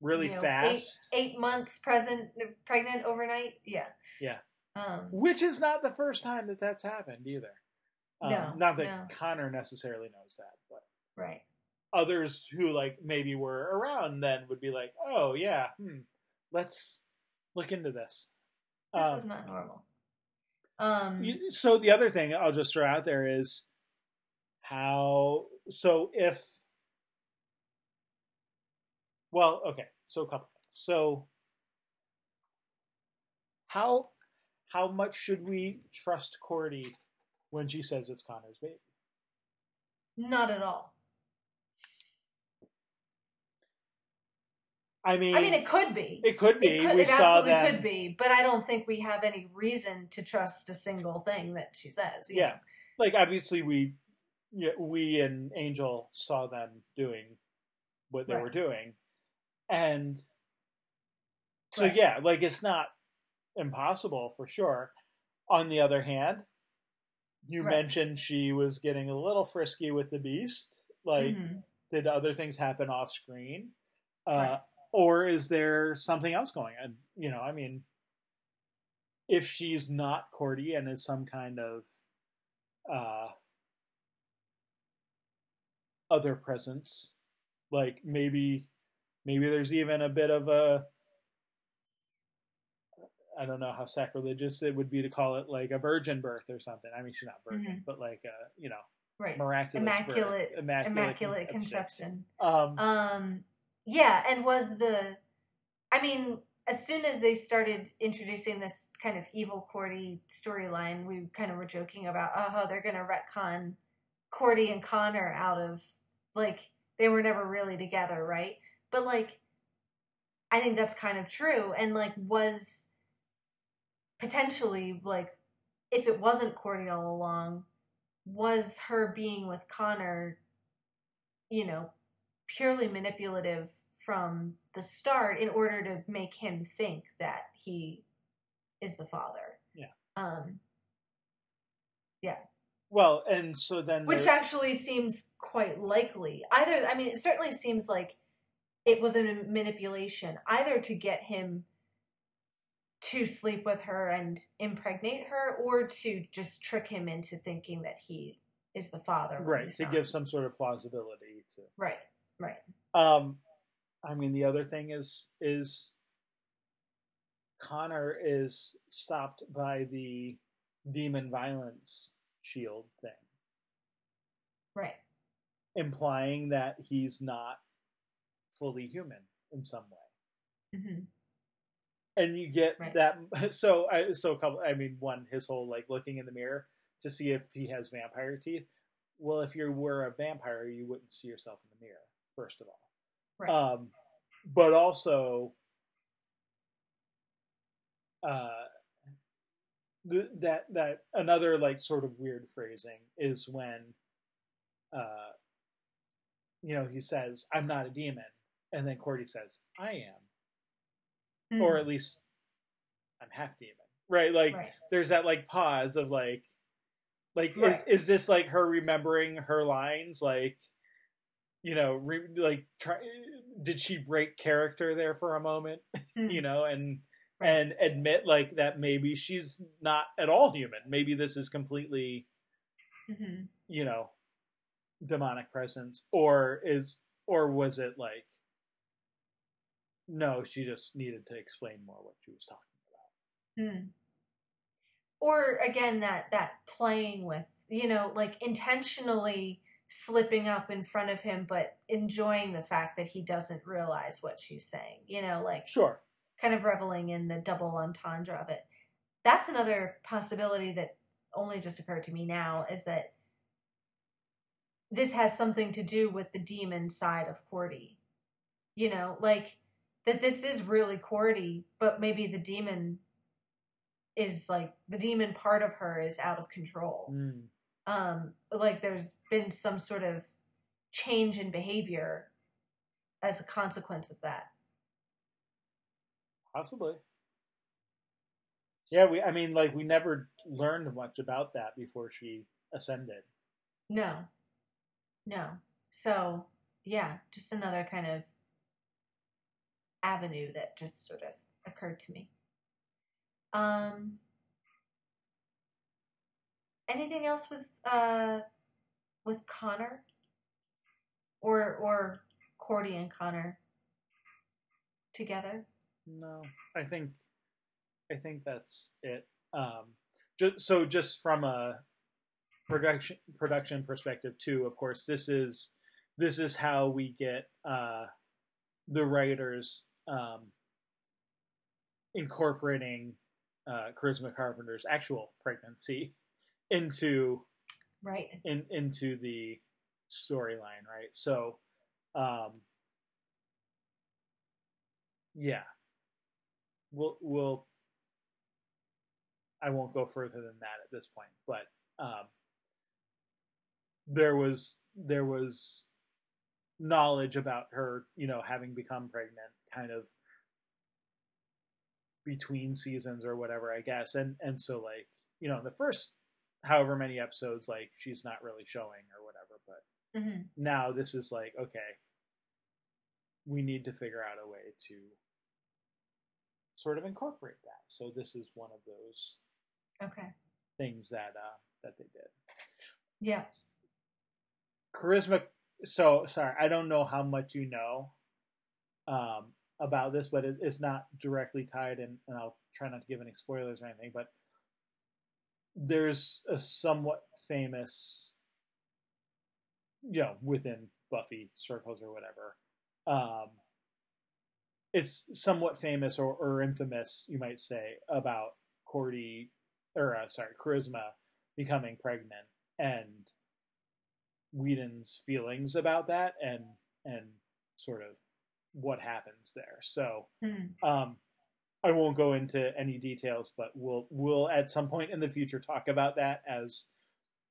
really you know, fast, eight months present pregnant overnight yeah Yeah. um which is not the first time that that's happened either. Um, No, not that no. Connor necessarily knows that, but right others who like maybe were around then would be like, "Oh yeah, hmm, let's look into this." this Um, is not normal um you- so the other thing I'll just throw out there is how. So if, well, okay, so a couple things. So how how much should we trust Cordy when she says it's Connor's baby? Not at all. I mean, I mean, it could be. it could be. It, could, we it saw could be, but I don't think we have any reason to trust a single thing that she says. Yeah. know? Like obviously, we, yeah, we and Angel saw them doing what they Right. were doing, and so Right. yeah, like it's not impossible for sure. On the other hand, you Right. mentioned she was getting a little frisky with the beast. Like, Mhm. did other things happen off screen? Uh, Right. Or is there something else going on? You know, I mean, if she's not Cordy and is some kind of uh, other presence, like maybe, maybe there's even a bit of a, I don't know how sacrilegious it would be to call it like a virgin birth or something. I mean, she's not virgin, but like a, you know, Right. miraculous birth, Immaculate, immaculate, immaculate conception. conception. Um, Um, yeah, and was the, I mean, as soon as they started introducing this kind of evil Cordy storyline, we kind of were joking about, oh, they're going to retcon Cordy and Connor out of, like, they were never really together, right? But, like, I think that's kind of true. And, like, was potentially, like, if it wasn't Cordy all along, was her being with Connor, you know, purely manipulative from the start in order to make him think that he is the father. Yeah. Um, yeah. well, and so then which actually seems quite likely. Either, I mean, it certainly seems like it was a manipulation, either to get him to sleep with her and impregnate her, or to just trick him into thinking that he is the father. right to not. give some sort of plausibility to right, right. um i mean the other thing is is connor is stopped by the demon violence shield thing Right. implying that he's not fully human in some way. Hmm and you get Right. that *laughs* so i so a couple i mean one his whole like looking in the mirror to see if he has vampire teeth. Well if you were a vampire you wouldn't see yourself in the mirror first of all. Right. um but also uh the, that that another like sort of weird phrasing is when uh you know he says i'm not a demon and then cordy says i am Mm. or at least I'm half demon, right? Like right. there's that like pause of like, like is Right. is this like her remembering her lines? Like, you know, re- like try, did she break character there for a moment? Mm. *laughs* You know, and Right. and admit like that maybe she's not at all human. Maybe this is completely Mhm. you know demonic presence, or is or was it like no, she just needed to explain more what she was talking about. Hmm. Or again, that that playing with, you know, like intentionally slipping up in front of him, but enjoying the fact that he doesn't realize what she's saying. You know, like Sure. kind of reveling in the double entendre of it. That's another possibility that only just occurred to me now is that this has something to do with the demon side of Cordy. You know, like that this is really Cordy, but maybe the demon is like the demon part of her is out of control. Mm. Um like there's been some sort of change in behavior as a consequence of that. Possibly. Yeah, we I mean like we never learned much about that before she ascended. No. No. So, yeah, just another kind of avenue that just sort of occurred to me. Um anything else with uh with Connor? Or or Cordy and Connor together? No. I think I think that's it. Um just, so just from a production production perspective too, of course, this is this is how we get uh the writers um incorporating uh, Charisma Carpenter's actual pregnancy *laughs* into Right. in into the storyline, right? So, um, yeah, we'll we'll. I won't go further than that at this point, but um, there was there was knowledge about her, you know, having become pregnant, kind of between seasons or whatever, I guess, and and so like you know, in the first however many episodes, like she's not really showing or whatever, but hmm now this is like okay we need to figure out a way to sort of incorporate that so this is one of those Okay. things that uh that they did Yeah. charisma so sorry i don't know how much you know um about this but it's, not directly tied in and i'll try not to give any spoilers or anything but there's a somewhat famous you know within buffy circles or whatever um it's somewhat famous or, or infamous you might say about cordy or uh, sorry charisma becoming pregnant and Whedon's feelings about that and and sort of what happens there. So Mhm. um, I won't go into any details, but we'll we'll at some point in the future talk about that as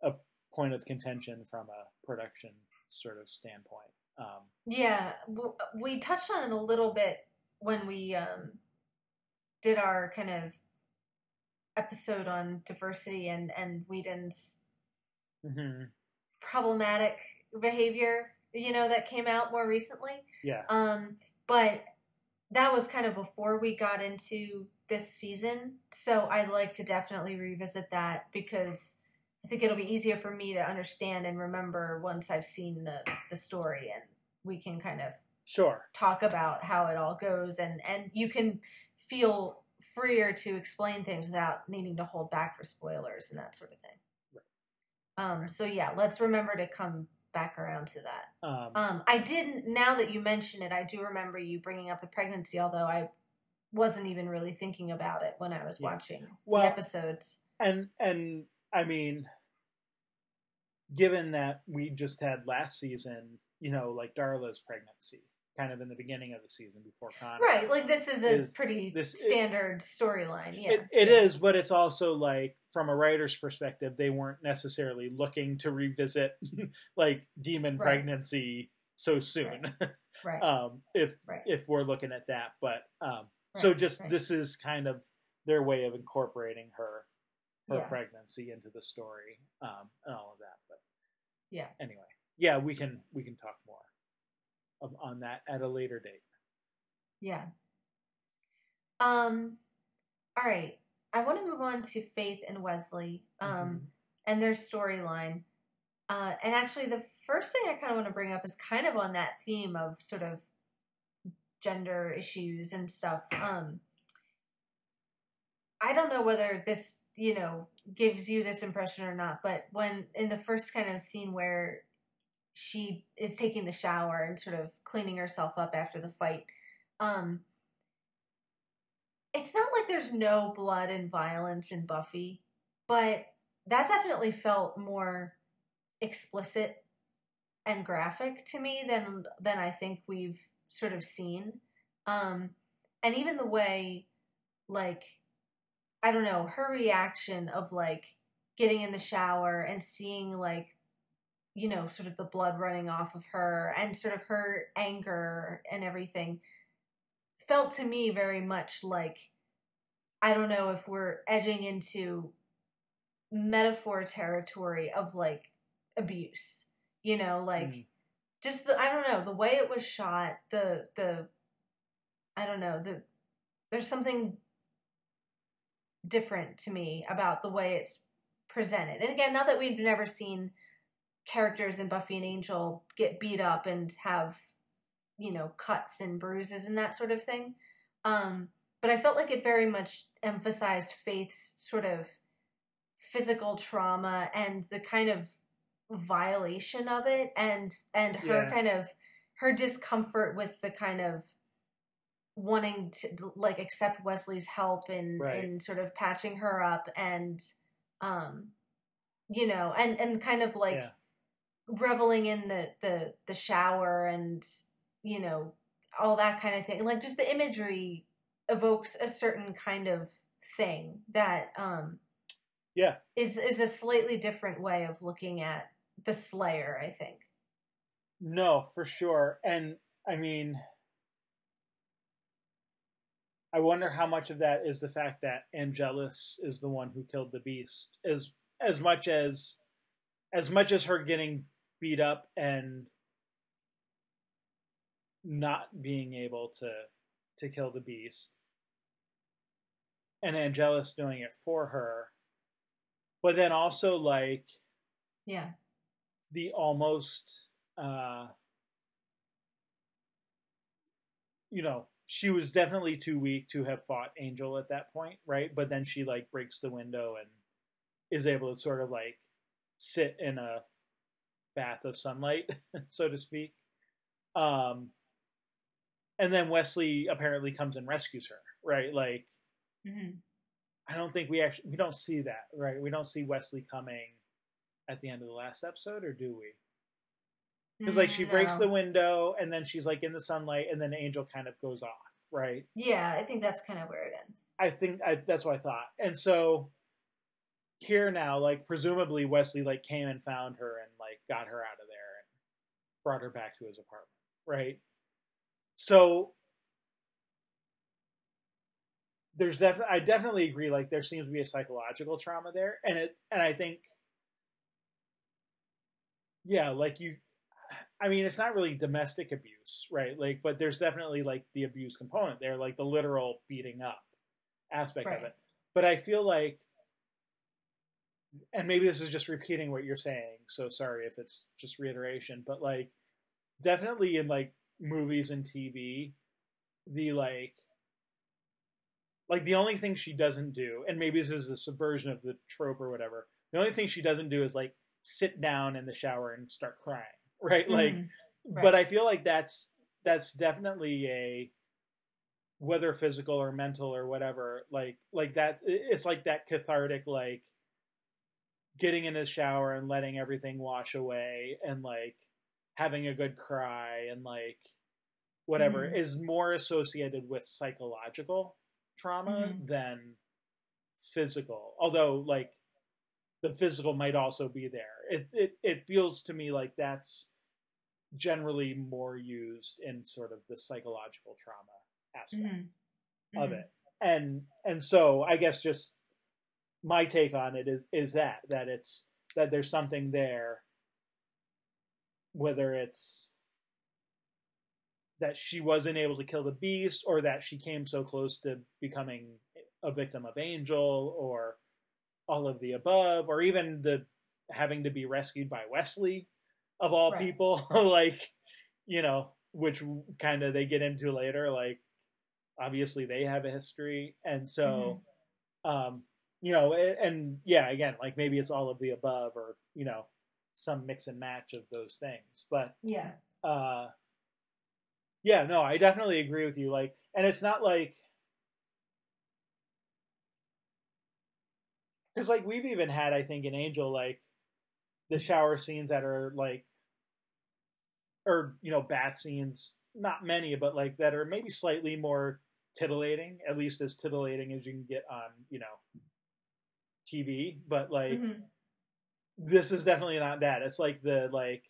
a point of contention from a production sort of standpoint. Um, Yeah, we touched on it a little bit when we um, did our kind of episode on diversity and and Whedon's problematic behavior. You know that came out more recently. Yeah, Um, but that was kind of before we got into this season, so I'd like to definitely revisit that because I think it'll be easier for me to understand and remember once I've seen the the story, and we can kind of sure. talk about how it all goes, and and you can feel freer to explain things without needing to hold back for spoilers and that sort of thing. Um, so yeah, let's remember to come back around to that. Um, Um, I didn't. Now that you mention it, I do remember you bringing up the pregnancy. Although I wasn't even really thinking about it when I was Yeah. watching Well- the episodes. and and I mean, given that we just had last season, you know, like Darla's pregnancy, kind of in the beginning of the season before Connor. Right, like this is a Is- pretty this- standard storyline. Yeah, It, it is, but it's also like from a writer's perspective, they weren't necessarily looking to revisit *laughs* like demon Right. pregnancy so soon. *laughs* right, um, if right. if we're looking at that, but um, so just right. this is kind of their way of incorporating her her Yeah. pregnancy into the story um, and all of that. But Yeah. anyway, yeah, we can we can talk more of, on that at a later date. Yeah. Um. All right. I want to move on to Faith and Wesley. Um. Mhm. and their storyline. Uh, and actually, the first thing I kind of want to bring up is kind of on that theme of sort of gender issues and stuff. Um, I don't know whether this, you know, gives you this impression or not, but when in the first kind of scene where she is taking the shower and sort of cleaning herself up after the fight, um, it's not like there's no blood and violence in Buffy, but that definitely felt more explicit and graphic to me than than I think we've sort of seen. Um and even the way like I don't know, her reaction of like getting in the shower and seeing like you know, sort of the blood running off of her and sort of her anger and everything felt to me very much like I don't know if we're edging into metaphor territory of like abuse. You know, like Mm. just the I don't know, the way it was shot, the the I don't know, the there's something different to me about the way it's presented. And again, not that we've never seen characters in Buffy and Angel get beat up and have, you know, cuts and bruises and that sort of thing. Um, but I felt like it very much emphasized Faith's sort of physical trauma and the kind of violation of it and and her Yeah. kind of her discomfort with the kind of wanting to like accept Wesley's help in Right. in sort of patching her up and um you know and and kind of like Yeah. Reveling in the the the shower and you know all that kind of thing like just the imagery evokes a certain kind of thing that um Yeah. is is a slightly different way of looking at the slayer i think No, for sure. And I mean, I wonder how much of that is the fact that Angelus is the one who killed the beast, as as much as as much as her getting beat up and not being able to to kill the beast, and Angelus doing it for her, but then also like yeah. the almost uh you know she was definitely too weak to have fought angel at that point right? But then she like breaks the window and is able to sort of like sit in a bath of sunlight *laughs* so to speak um and then wesley apparently comes and rescues her right like hmm I don't think we actually we don't see that, right? We don't see Wesley coming at the end of the last episode, or do we? Because like she breaks the window, and then she's like in the sunlight, and then Angel kind of goes off, right? yeah i think that's kind of where it ends I think I, that's what I thought. And so here now, like presumably Wesley like came and found her and like got her out of there and brought her back to his apartment, right? So there's definitely I definitely agree. Like there seems to be a psychological trauma there, and it and I think yeah, like you. I mean, it's not really domestic abuse, right? Like, but there's definitely like the abuse component there, like the literal beating up aspect of it. But I feel like, and maybe this is just repeating what you're saying, so sorry if it's just reiteration, but like, definitely in like movies and TV, the like, like the only thing she doesn't do, and maybe this is a subversion of the trope or whatever, the only thing she doesn't do is like sit down in the shower and start crying, *laughs* right? Like, Mhm. but I feel like that's that's definitely a whether physical or mental or whatever like like that it's like that cathartic like getting in the shower and letting everything wash away and like having a good cry and like whatever Mhm. is more associated with psychological trauma Mhm. than physical although like the physical might also be there it, it it feels to me like that's generally more used in sort of the psychological trauma aspect Mhm. of Mhm. it and and so i guess just my take on it is is that that it's that there's something there whether it's that she wasn't able to kill the beast or that she came so close to becoming a victim of angel or all of the above or even the having to be rescued by wesley of all Right. people *laughs* like you know which kind of they get into later like obviously they have a history and so um you know and, and yeah again like maybe it's all of the above or you know some mix and match of those things but yeah. uh yeah no i definitely agree with you like and it's not like because like we've even had i think in angel like the shower scenes that are like or you know bath scenes not many but like that are maybe slightly more titillating at least as titillating as you can get on you know tv but like Mhm. this is definitely not that. It's like the like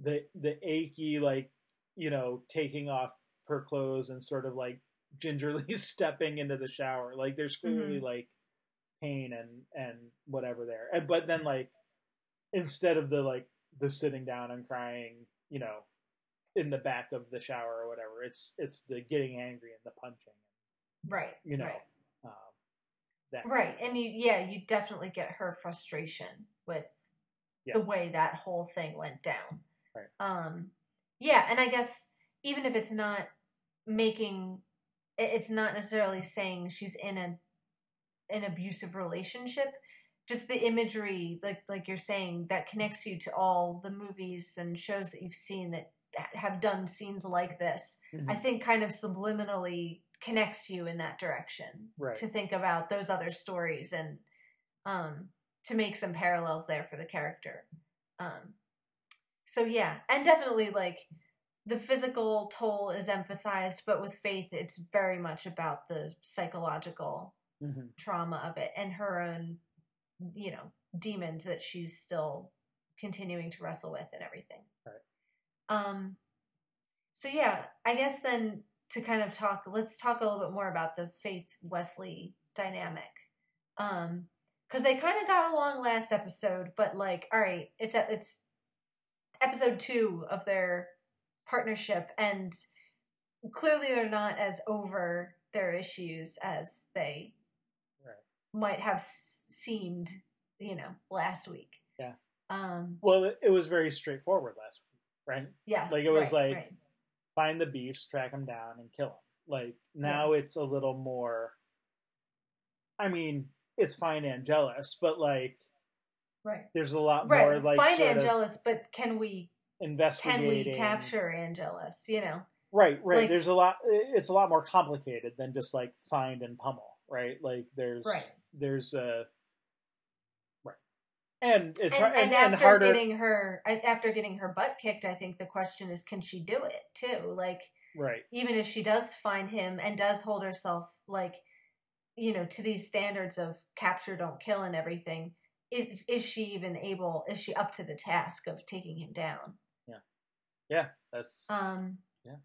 the the achy like you know taking off her clothes and sort of like *laughs* gingerly *laughs* stepping into the shower. Like there's clearly like pain and and whatever there. And but then like instead of the like the sitting down and crying, you know, in the back of the shower or whatever, it's it's the getting angry and the punching. right You know, right. That Right. And you yeah, you definitely get her frustration with Yeah. the way that whole thing went down. Right. Um yeah, and I guess even if it's not making it's not necessarily saying she's in a an abusive relationship, just the imagery like like you're saying that connects you to all the movies and shows that you've seen that have done scenes like this Mhm. i think kind of subliminally connects you in that direction Right. to think about those other stories and um to make some parallels there for the character um so yeah and definitely like the physical toll is emphasized but with faith it's very much about the psychological Mhm. trauma of it and her own you know demons that she's still continuing to wrestle with and everything Right. um so yeah i guess then to kind of talk let's talk a little bit more about the faith wesley dynamic um because they kind of got along last episode but like all right it's at it's episode two of their partnership and clearly they're not as over their issues as they Right. might have s- seemed you know last week Yeah. um Well, it, it was very straightforward last week, right? yes Like, it was right, like- right. Find the beefs, track them down, and kill them. Like now, it's a little more. I mean, it's find Angelus, but like right there's a lot right more like find sort of angelus but can we investigating. can we capture angelus you know Right, right. like- there's a lot. It's a lot more complicated than just like find and pummel, right? Like there's Right. there's a and it's and, and, and, after harder. getting her after getting her butt kicked i think the question is can she do it too like right, even if she does find him and does hold herself like you know to these standards of capture don't kill and everything is, is she even able is she up to the task of taking him down Yeah, yeah, that's um Yeah.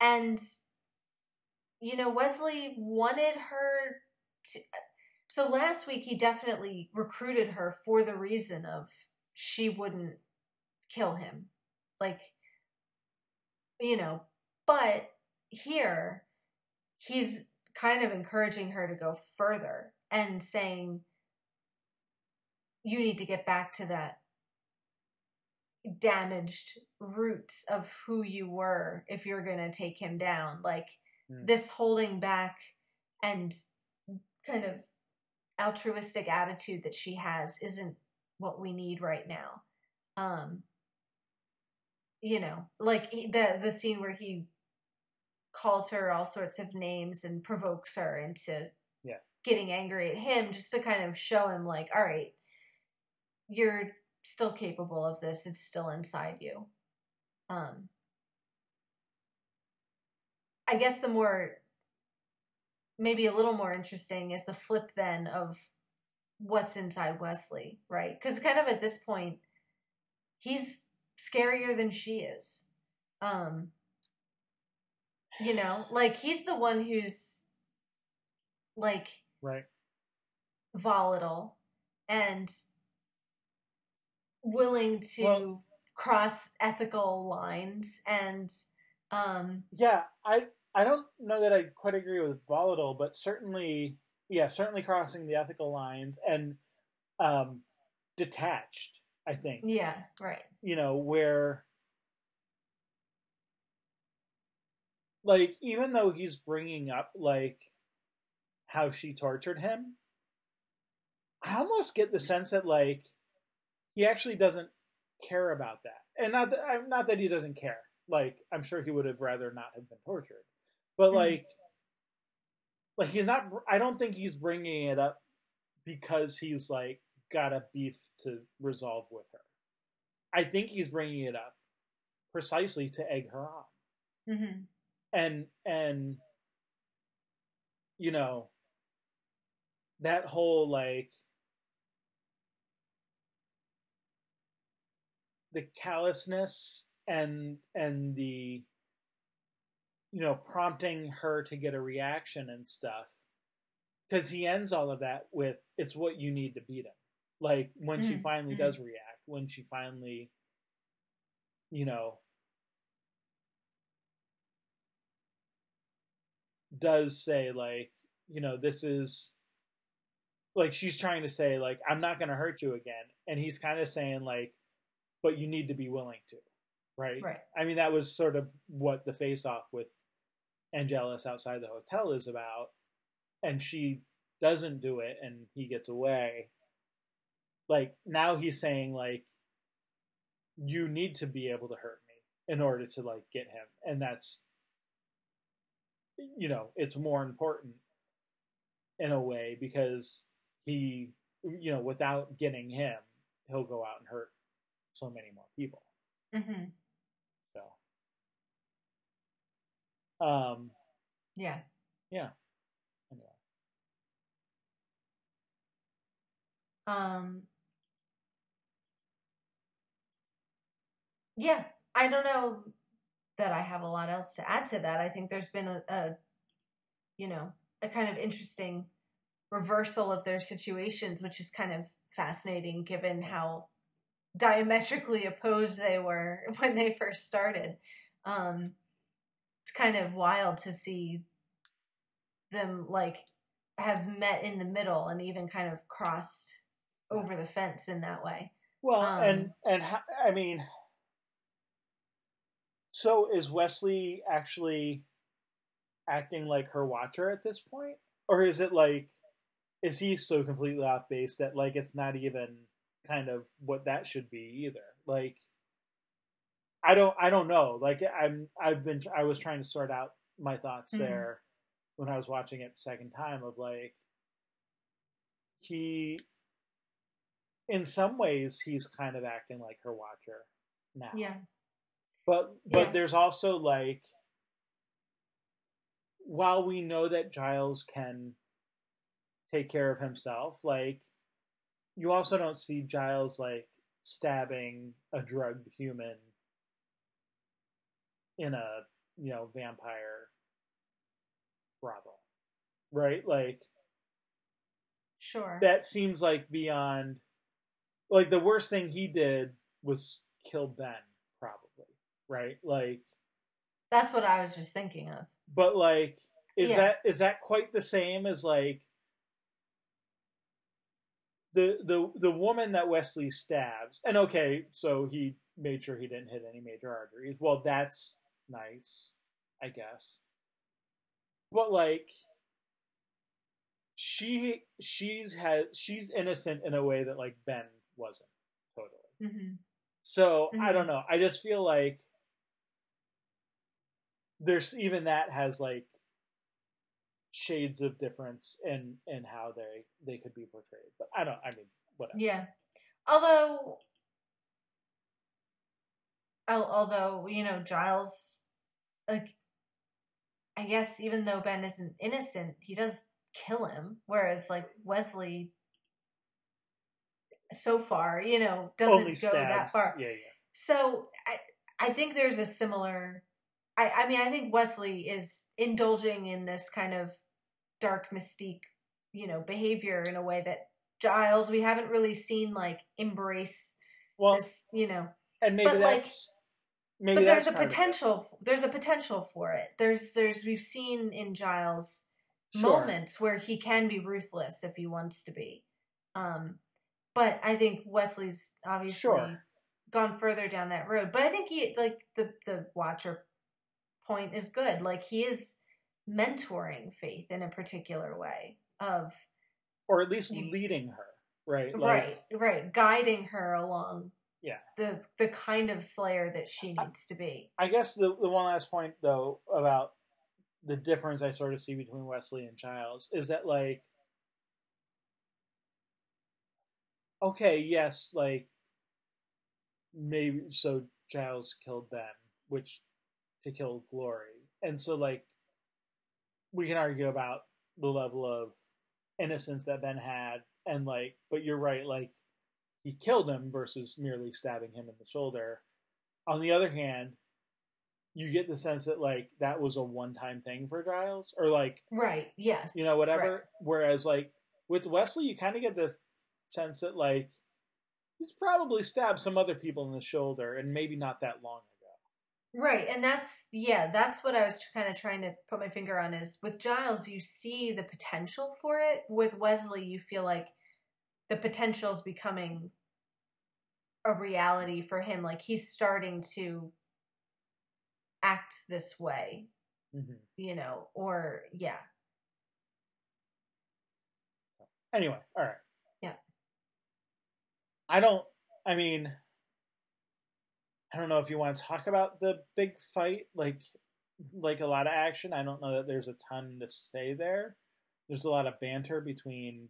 and you know wesley wanted her to so last week he definitely recruited her for the reason of she wouldn't kill him like you know but here he's kind of encouraging her to go further and saying you need to get back to that damaged roots of who you were if you're going to take him down like Hmm. this holding back and kind of altruistic attitude that she has isn't what we need right now. Um you know like he- the the scene where he calls her all sorts of names and provokes her into Yeah. getting angry at him just to kind of show him like all right you're still capable of this. It's still inside you. Um i guess the more maybe a little more interesting is the flip then of what's inside wesley right because kind of at this point he's scarier than she is um you know like he's the one who's like right. volatile and willing to Well- cross ethical lines and um Yeah, I I don't know that I quite agree with volatile, but certainly, yeah, certainly crossing the ethical lines and um, detached. I think. Yeah right. You know where like even though he's bringing up like how she tortured him i almost get the sense that like he actually doesn't care about that. And not that not that he doesn't care. Like i'm sure he would have rather not have been tortured but Mhm. like like he's not i don't think he's bringing it up because he's like got a beef to resolve with her i think he's bringing it up precisely to egg her on mm-hmm. and and you know that whole like the callousness and and the you know prompting her to get a reaction and stuff because he ends all of that with it's what you need to beat him. Like when she Mhm, finally mhm. does react when she finally you know does say like you know this is like she's trying to say like i'm not going to hurt you again and he's kind of saying like but you need to be willing to right? Right. I mean that was sort of what the face off with angelus outside the hotel is about and she doesn't do it and he gets away. Like now he's saying like you need to be able to hurt me in order to like get him, and that's you know it's more important in a way because he you know without getting him he'll go out and hurt so many more people. Hmm so um Yeah. yeah anyway Um. Yeah, I don't know that I have a lot else to add to that. I think there's been a, a you know, a kind of interesting reversal of their situations, which is kind of fascinating given how diametrically opposed they were *laughs* when they first started. Um, it's kind of wild to see them like have met in the middle and even kind of crossed over the fence in that way. well Um, and and i mean so is wesley actually acting like her watcher at this point? Or is it like is he so completely off base that like it's not even kind of what that should be either? Like i don't i don't know like i'm i've been i was trying to sort out my thoughts Mhm. there when i was watching it second time of like he in some ways he's kind of acting like her watcher now Yeah. but but Yeah. there's also like while we know that Giles can take care of himself, like you also don't see Giles like stabbing a drugged human in a you know vampire brothel, right? Like Sure. that seems like beyond like the worst thing he did was kill Ben, probably, right? Like That's what I was just thinking of. but like is Yeah. that is that quite the same as like the the the woman that Wesley stabs and okay so he made sure he didn't hit any major arteries well that's nice I guess but like she she's has she's innocent in a way that like Ben wasn't totally hmm so I Mhm. don't know. I just feel like there's even that has like shades of difference in in how they they could be portrayed. But I don't. I mean, whatever. Yeah. Although, although you know Giles, like, I guess even though Ben isn't innocent, he does kill him. Whereas like Wesley, so far, you know, doesn't Only go stabs. that far. Yeah, yeah. So I I think there's a similar I, I mean I think Wesley is indulging in this kind of dark mystique, you know, behavior in a way that Giles we haven't really seen like embrace Well, this, you know. and maybe but, like, that's maybe but there's a potential there's a potential for it. There's there's we've seen in Giles Sure. moments where he can be ruthless if he wants to be. Um but I think Wesley's obviously Sure. gone further down that road. But I think he like the the watcher point is good. Like he is mentoring Faith in a particular way of or at least leading her, right? right, right, guiding her along Yeah. the the kind of slayer that she needs to be. I guess the the one last point though about the difference I sort of see between Wesley and Giles is that like okay, yes, like maybe so Giles killed Ben, which to kill Glory. And so like we can argue about the level of innocence that Ben had and like but you're right, like he killed him versus merely stabbing him in the shoulder. On the other hand, you get the sense that like that was a one-time thing for Giles, or like Right. Yes. you know whatever. Right. Whereas like with Wesley, you kind of get the sense that like he's probably stabbed some other people in the shoulder, and maybe not that long ago. Right, and that's yeah, that's what I was kind of trying to put my finger on is with Giles you see the potential for it. With Wesley you feel like the potential's becoming a reality for him like he's starting to act this way, Mm-hmm. you know, or yeah. Anyway, all right. Yeah. I don't. I mean, I don't know if you want to talk about the big fight, like like a lot of action. I don't know that there's a ton to say there. There's a lot of banter between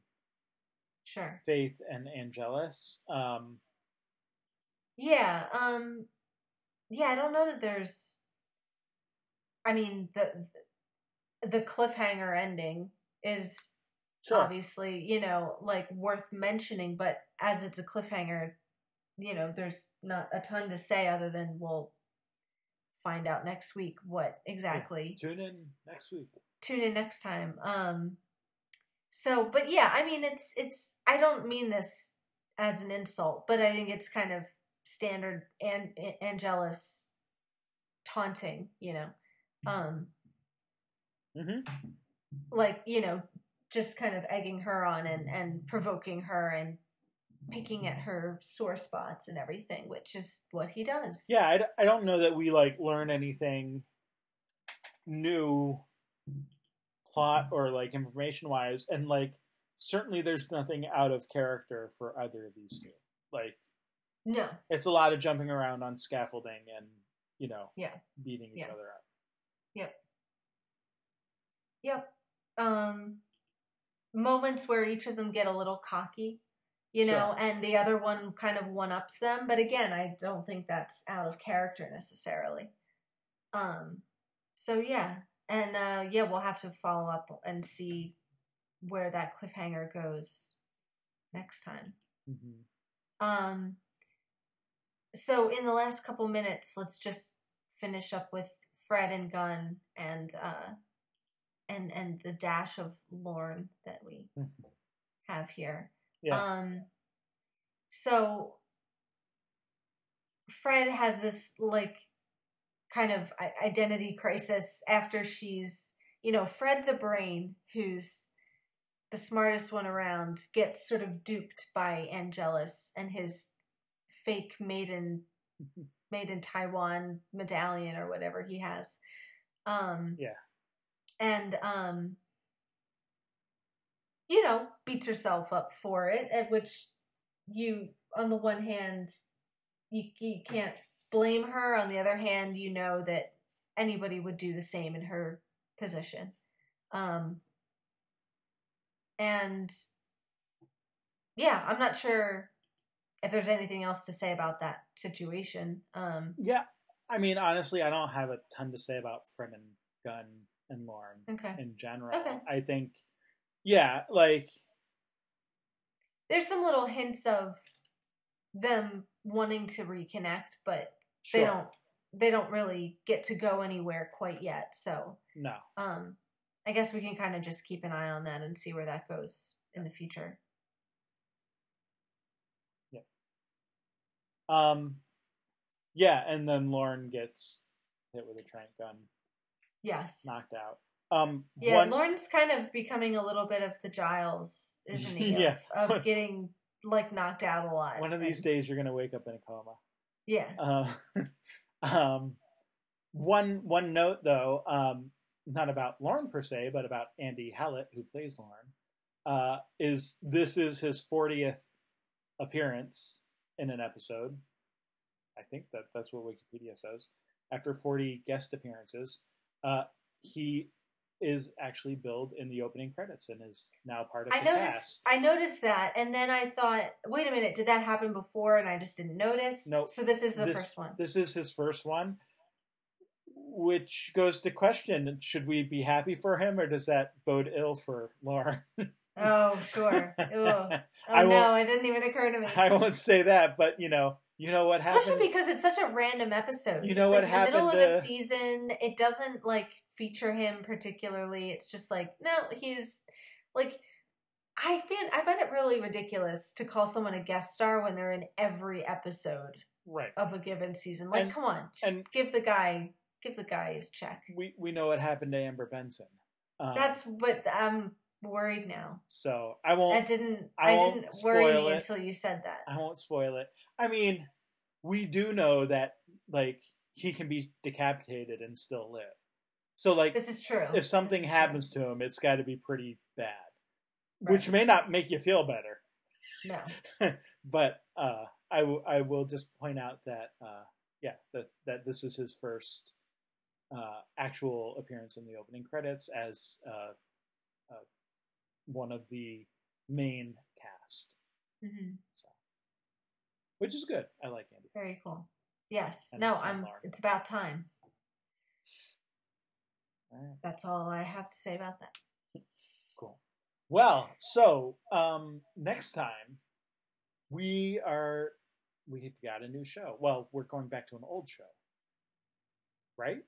Sure. Faith and Angelus. Um, Yeah. Um. Yeah, I don't know that there's. I mean the the cliffhanger ending is obviously you know like worth mentioning, but as it's a cliffhanger, you know there's not a ton to say other than we'll find out next week what exactly Tune in next week. tune in next time. Um so but yeah, I mean it's it's I don't mean this as an insult, but I think it's kind of standard and Angelus taunting, you know. Um hmm like, you know, just kind of egging her on and and provoking her and picking at her sore spots and everything, which is what he does. Yeah, I, d- I don't know that we like learn anything new plot or like information wise, and like certainly there's nothing out of character for either of these two. Like No. it's a lot of jumping around on scaffolding and you know Yeah. beating each Yeah. other up. Yep. Yep. Um moments where each of them get a little cocky, you know, Sure. and the other one kind of one ups them, but again, I don't think that's out of character necessarily. Um so yeah. And uh yeah, we'll have to follow up and see where that cliffhanger goes next time. hmm Um so in the last couple minutes, let's just finish up with Fred and Gunn and uh and and the dash of Lorne that we have here. Yeah. Um so Fred has this like kind of identity crisis after she's you know Fred the brain who's the smartest one around gets sort of duped by Angelus and his fake maiden made in Taiwan medallion or whatever he has. Um Yeah. And um you know, beats herself up for it, at which you on the one hand you you can't blame her, on the other hand, you know that anybody would do the same in her position. Um and yeah, I'm not sure if there's anything else to say about that situation. Um Yeah, I mean, honestly, I don't have a ton to say about Fred and Gunn and Lorne okay. in general. Okay. I think, yeah, like There's some little hints of them wanting to reconnect, but they don't they don't really get to go anywhere quite yet. So no, um I guess we can kind of just keep an eye on that and see where that goes in the future. Yeah. Um, yeah, and then Lorne gets hit with a trank gun, Yes. knocked out. Um, Yeah, one, Lorne's kind of becoming a little bit of the Giles, isn't *laughs* he? Yeah. Of, of getting like knocked out a lot. one of these days you're gonna wake up in a coma. Yeah. Uh, *laughs* um, one one note though, um, not about Lorne per se, but about Andy Hallett, who plays Lorne, uh, is this is his 40th appearance in an episode. I think that that's what Wikipedia says. After 40 guest appearances, uh, he is actually billed in the opening credits and is now part of I the noticed cast. I noticed that and then I thought, wait a minute, did that happen before and I just didn't notice? Nope. So this is the This- first one. This is his first one, which goes to question: Should we be happy for him, or does that bode ill for Lorne? Oh, sure. *laughs* Oh I no, it didn't even occur to me. I won't say that, but you know, you know what happened. Especially because it's such a random episode. You know it's what like in the middle of happened a season. It doesn't like feature him particularly. It's just like no, he's like I find I find it really ridiculous to call someone a guest star when they're in every episode right. of a given season. Like, And- come on, just and- give the guy give the guy his check. We we know what happened to Amber Benson. Um, That's what I'm worried now. so I won't. That didn't I I, didn't worry me it. until you said that. I won't spoil it. I mean, we do know that like he can be decapitated and still live. So like, This is true. if something true. happens to him, it's got to be pretty bad, which may not make you feel better. no. *laughs* but uh, I, w- I will just point out that uh, yeah, that that this is his first uh, actual appearance in the opening credits as uh, uh, one of the main cast, hmm so which is good. I like Andy. Very cool. Yes. And- no, I'm. It's about time. Right. That's all I have to say about that. Cool. Well, so um, next time we are we've got a new show. Well, we're going back to an old show, right?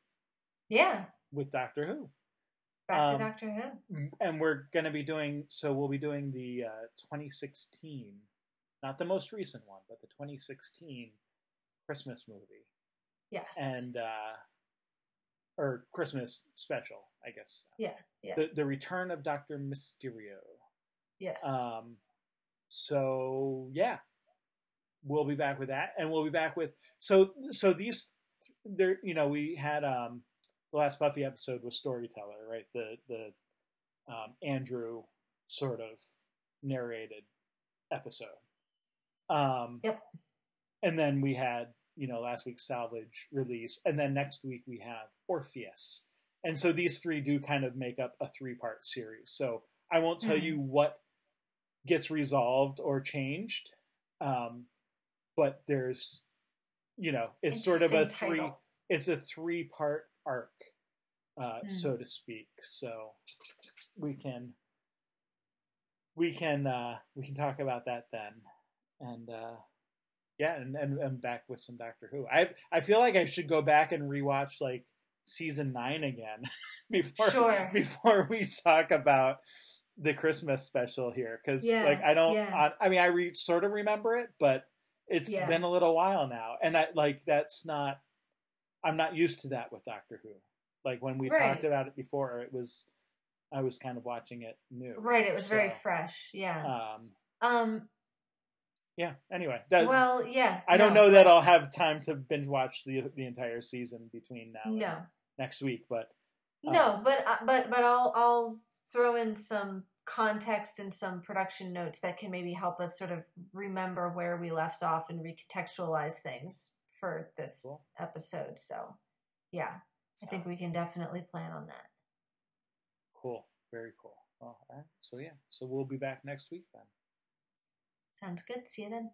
Yeah. With Doctor Who, Back Um, to Doctor Who. and we're going to be doing. So we'll be doing the uh, 2016, not the most recent one, but the 2016 Christmas movie, Yes. and uh, or Christmas special, I guess. Yeah, yeah. The the Return of Doctor Mysterio. yes. Um, so yeah, we'll be back with that, and we'll be back with so so these there. You know, we had um the last Buffy episode was Storyteller, right? The the um, Andrew sort of narrated episode. Um, Yep. And then we had you know last week's Salvage release, and then next week we have Orpheus. And so these three do kind of make up a three part series. So I won't tell Mhm. you what gets resolved or changed, um, but there's, you know, it's sort of a three. title. It's a three part arc, uh, Mm. so to speak. So we can we can uh, we can talk about that then, and uh, yeah, and, and and back with some Doctor Who. I I feel like I should go back and rewatch like season nine again *laughs* before Sure. before we talk about the Christmas special here because Yeah, like I don't yeah. I, I mean I re- sort of remember it, but it's Yeah. been a little while now, and I like that's not I'm not used to that with Doctor Who. Like when we Right. talked about it before, it was I was kind of watching it new. Right. It was very fresh. Yeah. Um, Um. yeah. Anyway, that, well, yeah. I don't know that I'll have time to binge watch the the entire season between now and No. next week, but No, Um, but uh, but but I'll I'll throw in some context and some production notes that can maybe help us sort of remember where we left off and recontextualize things for this Cool. episode. So, yeah, I think we can definitely plan on that. cool, very cool. Well, all right. So yeah, so we'll be back next week then. Sounds good. See you then.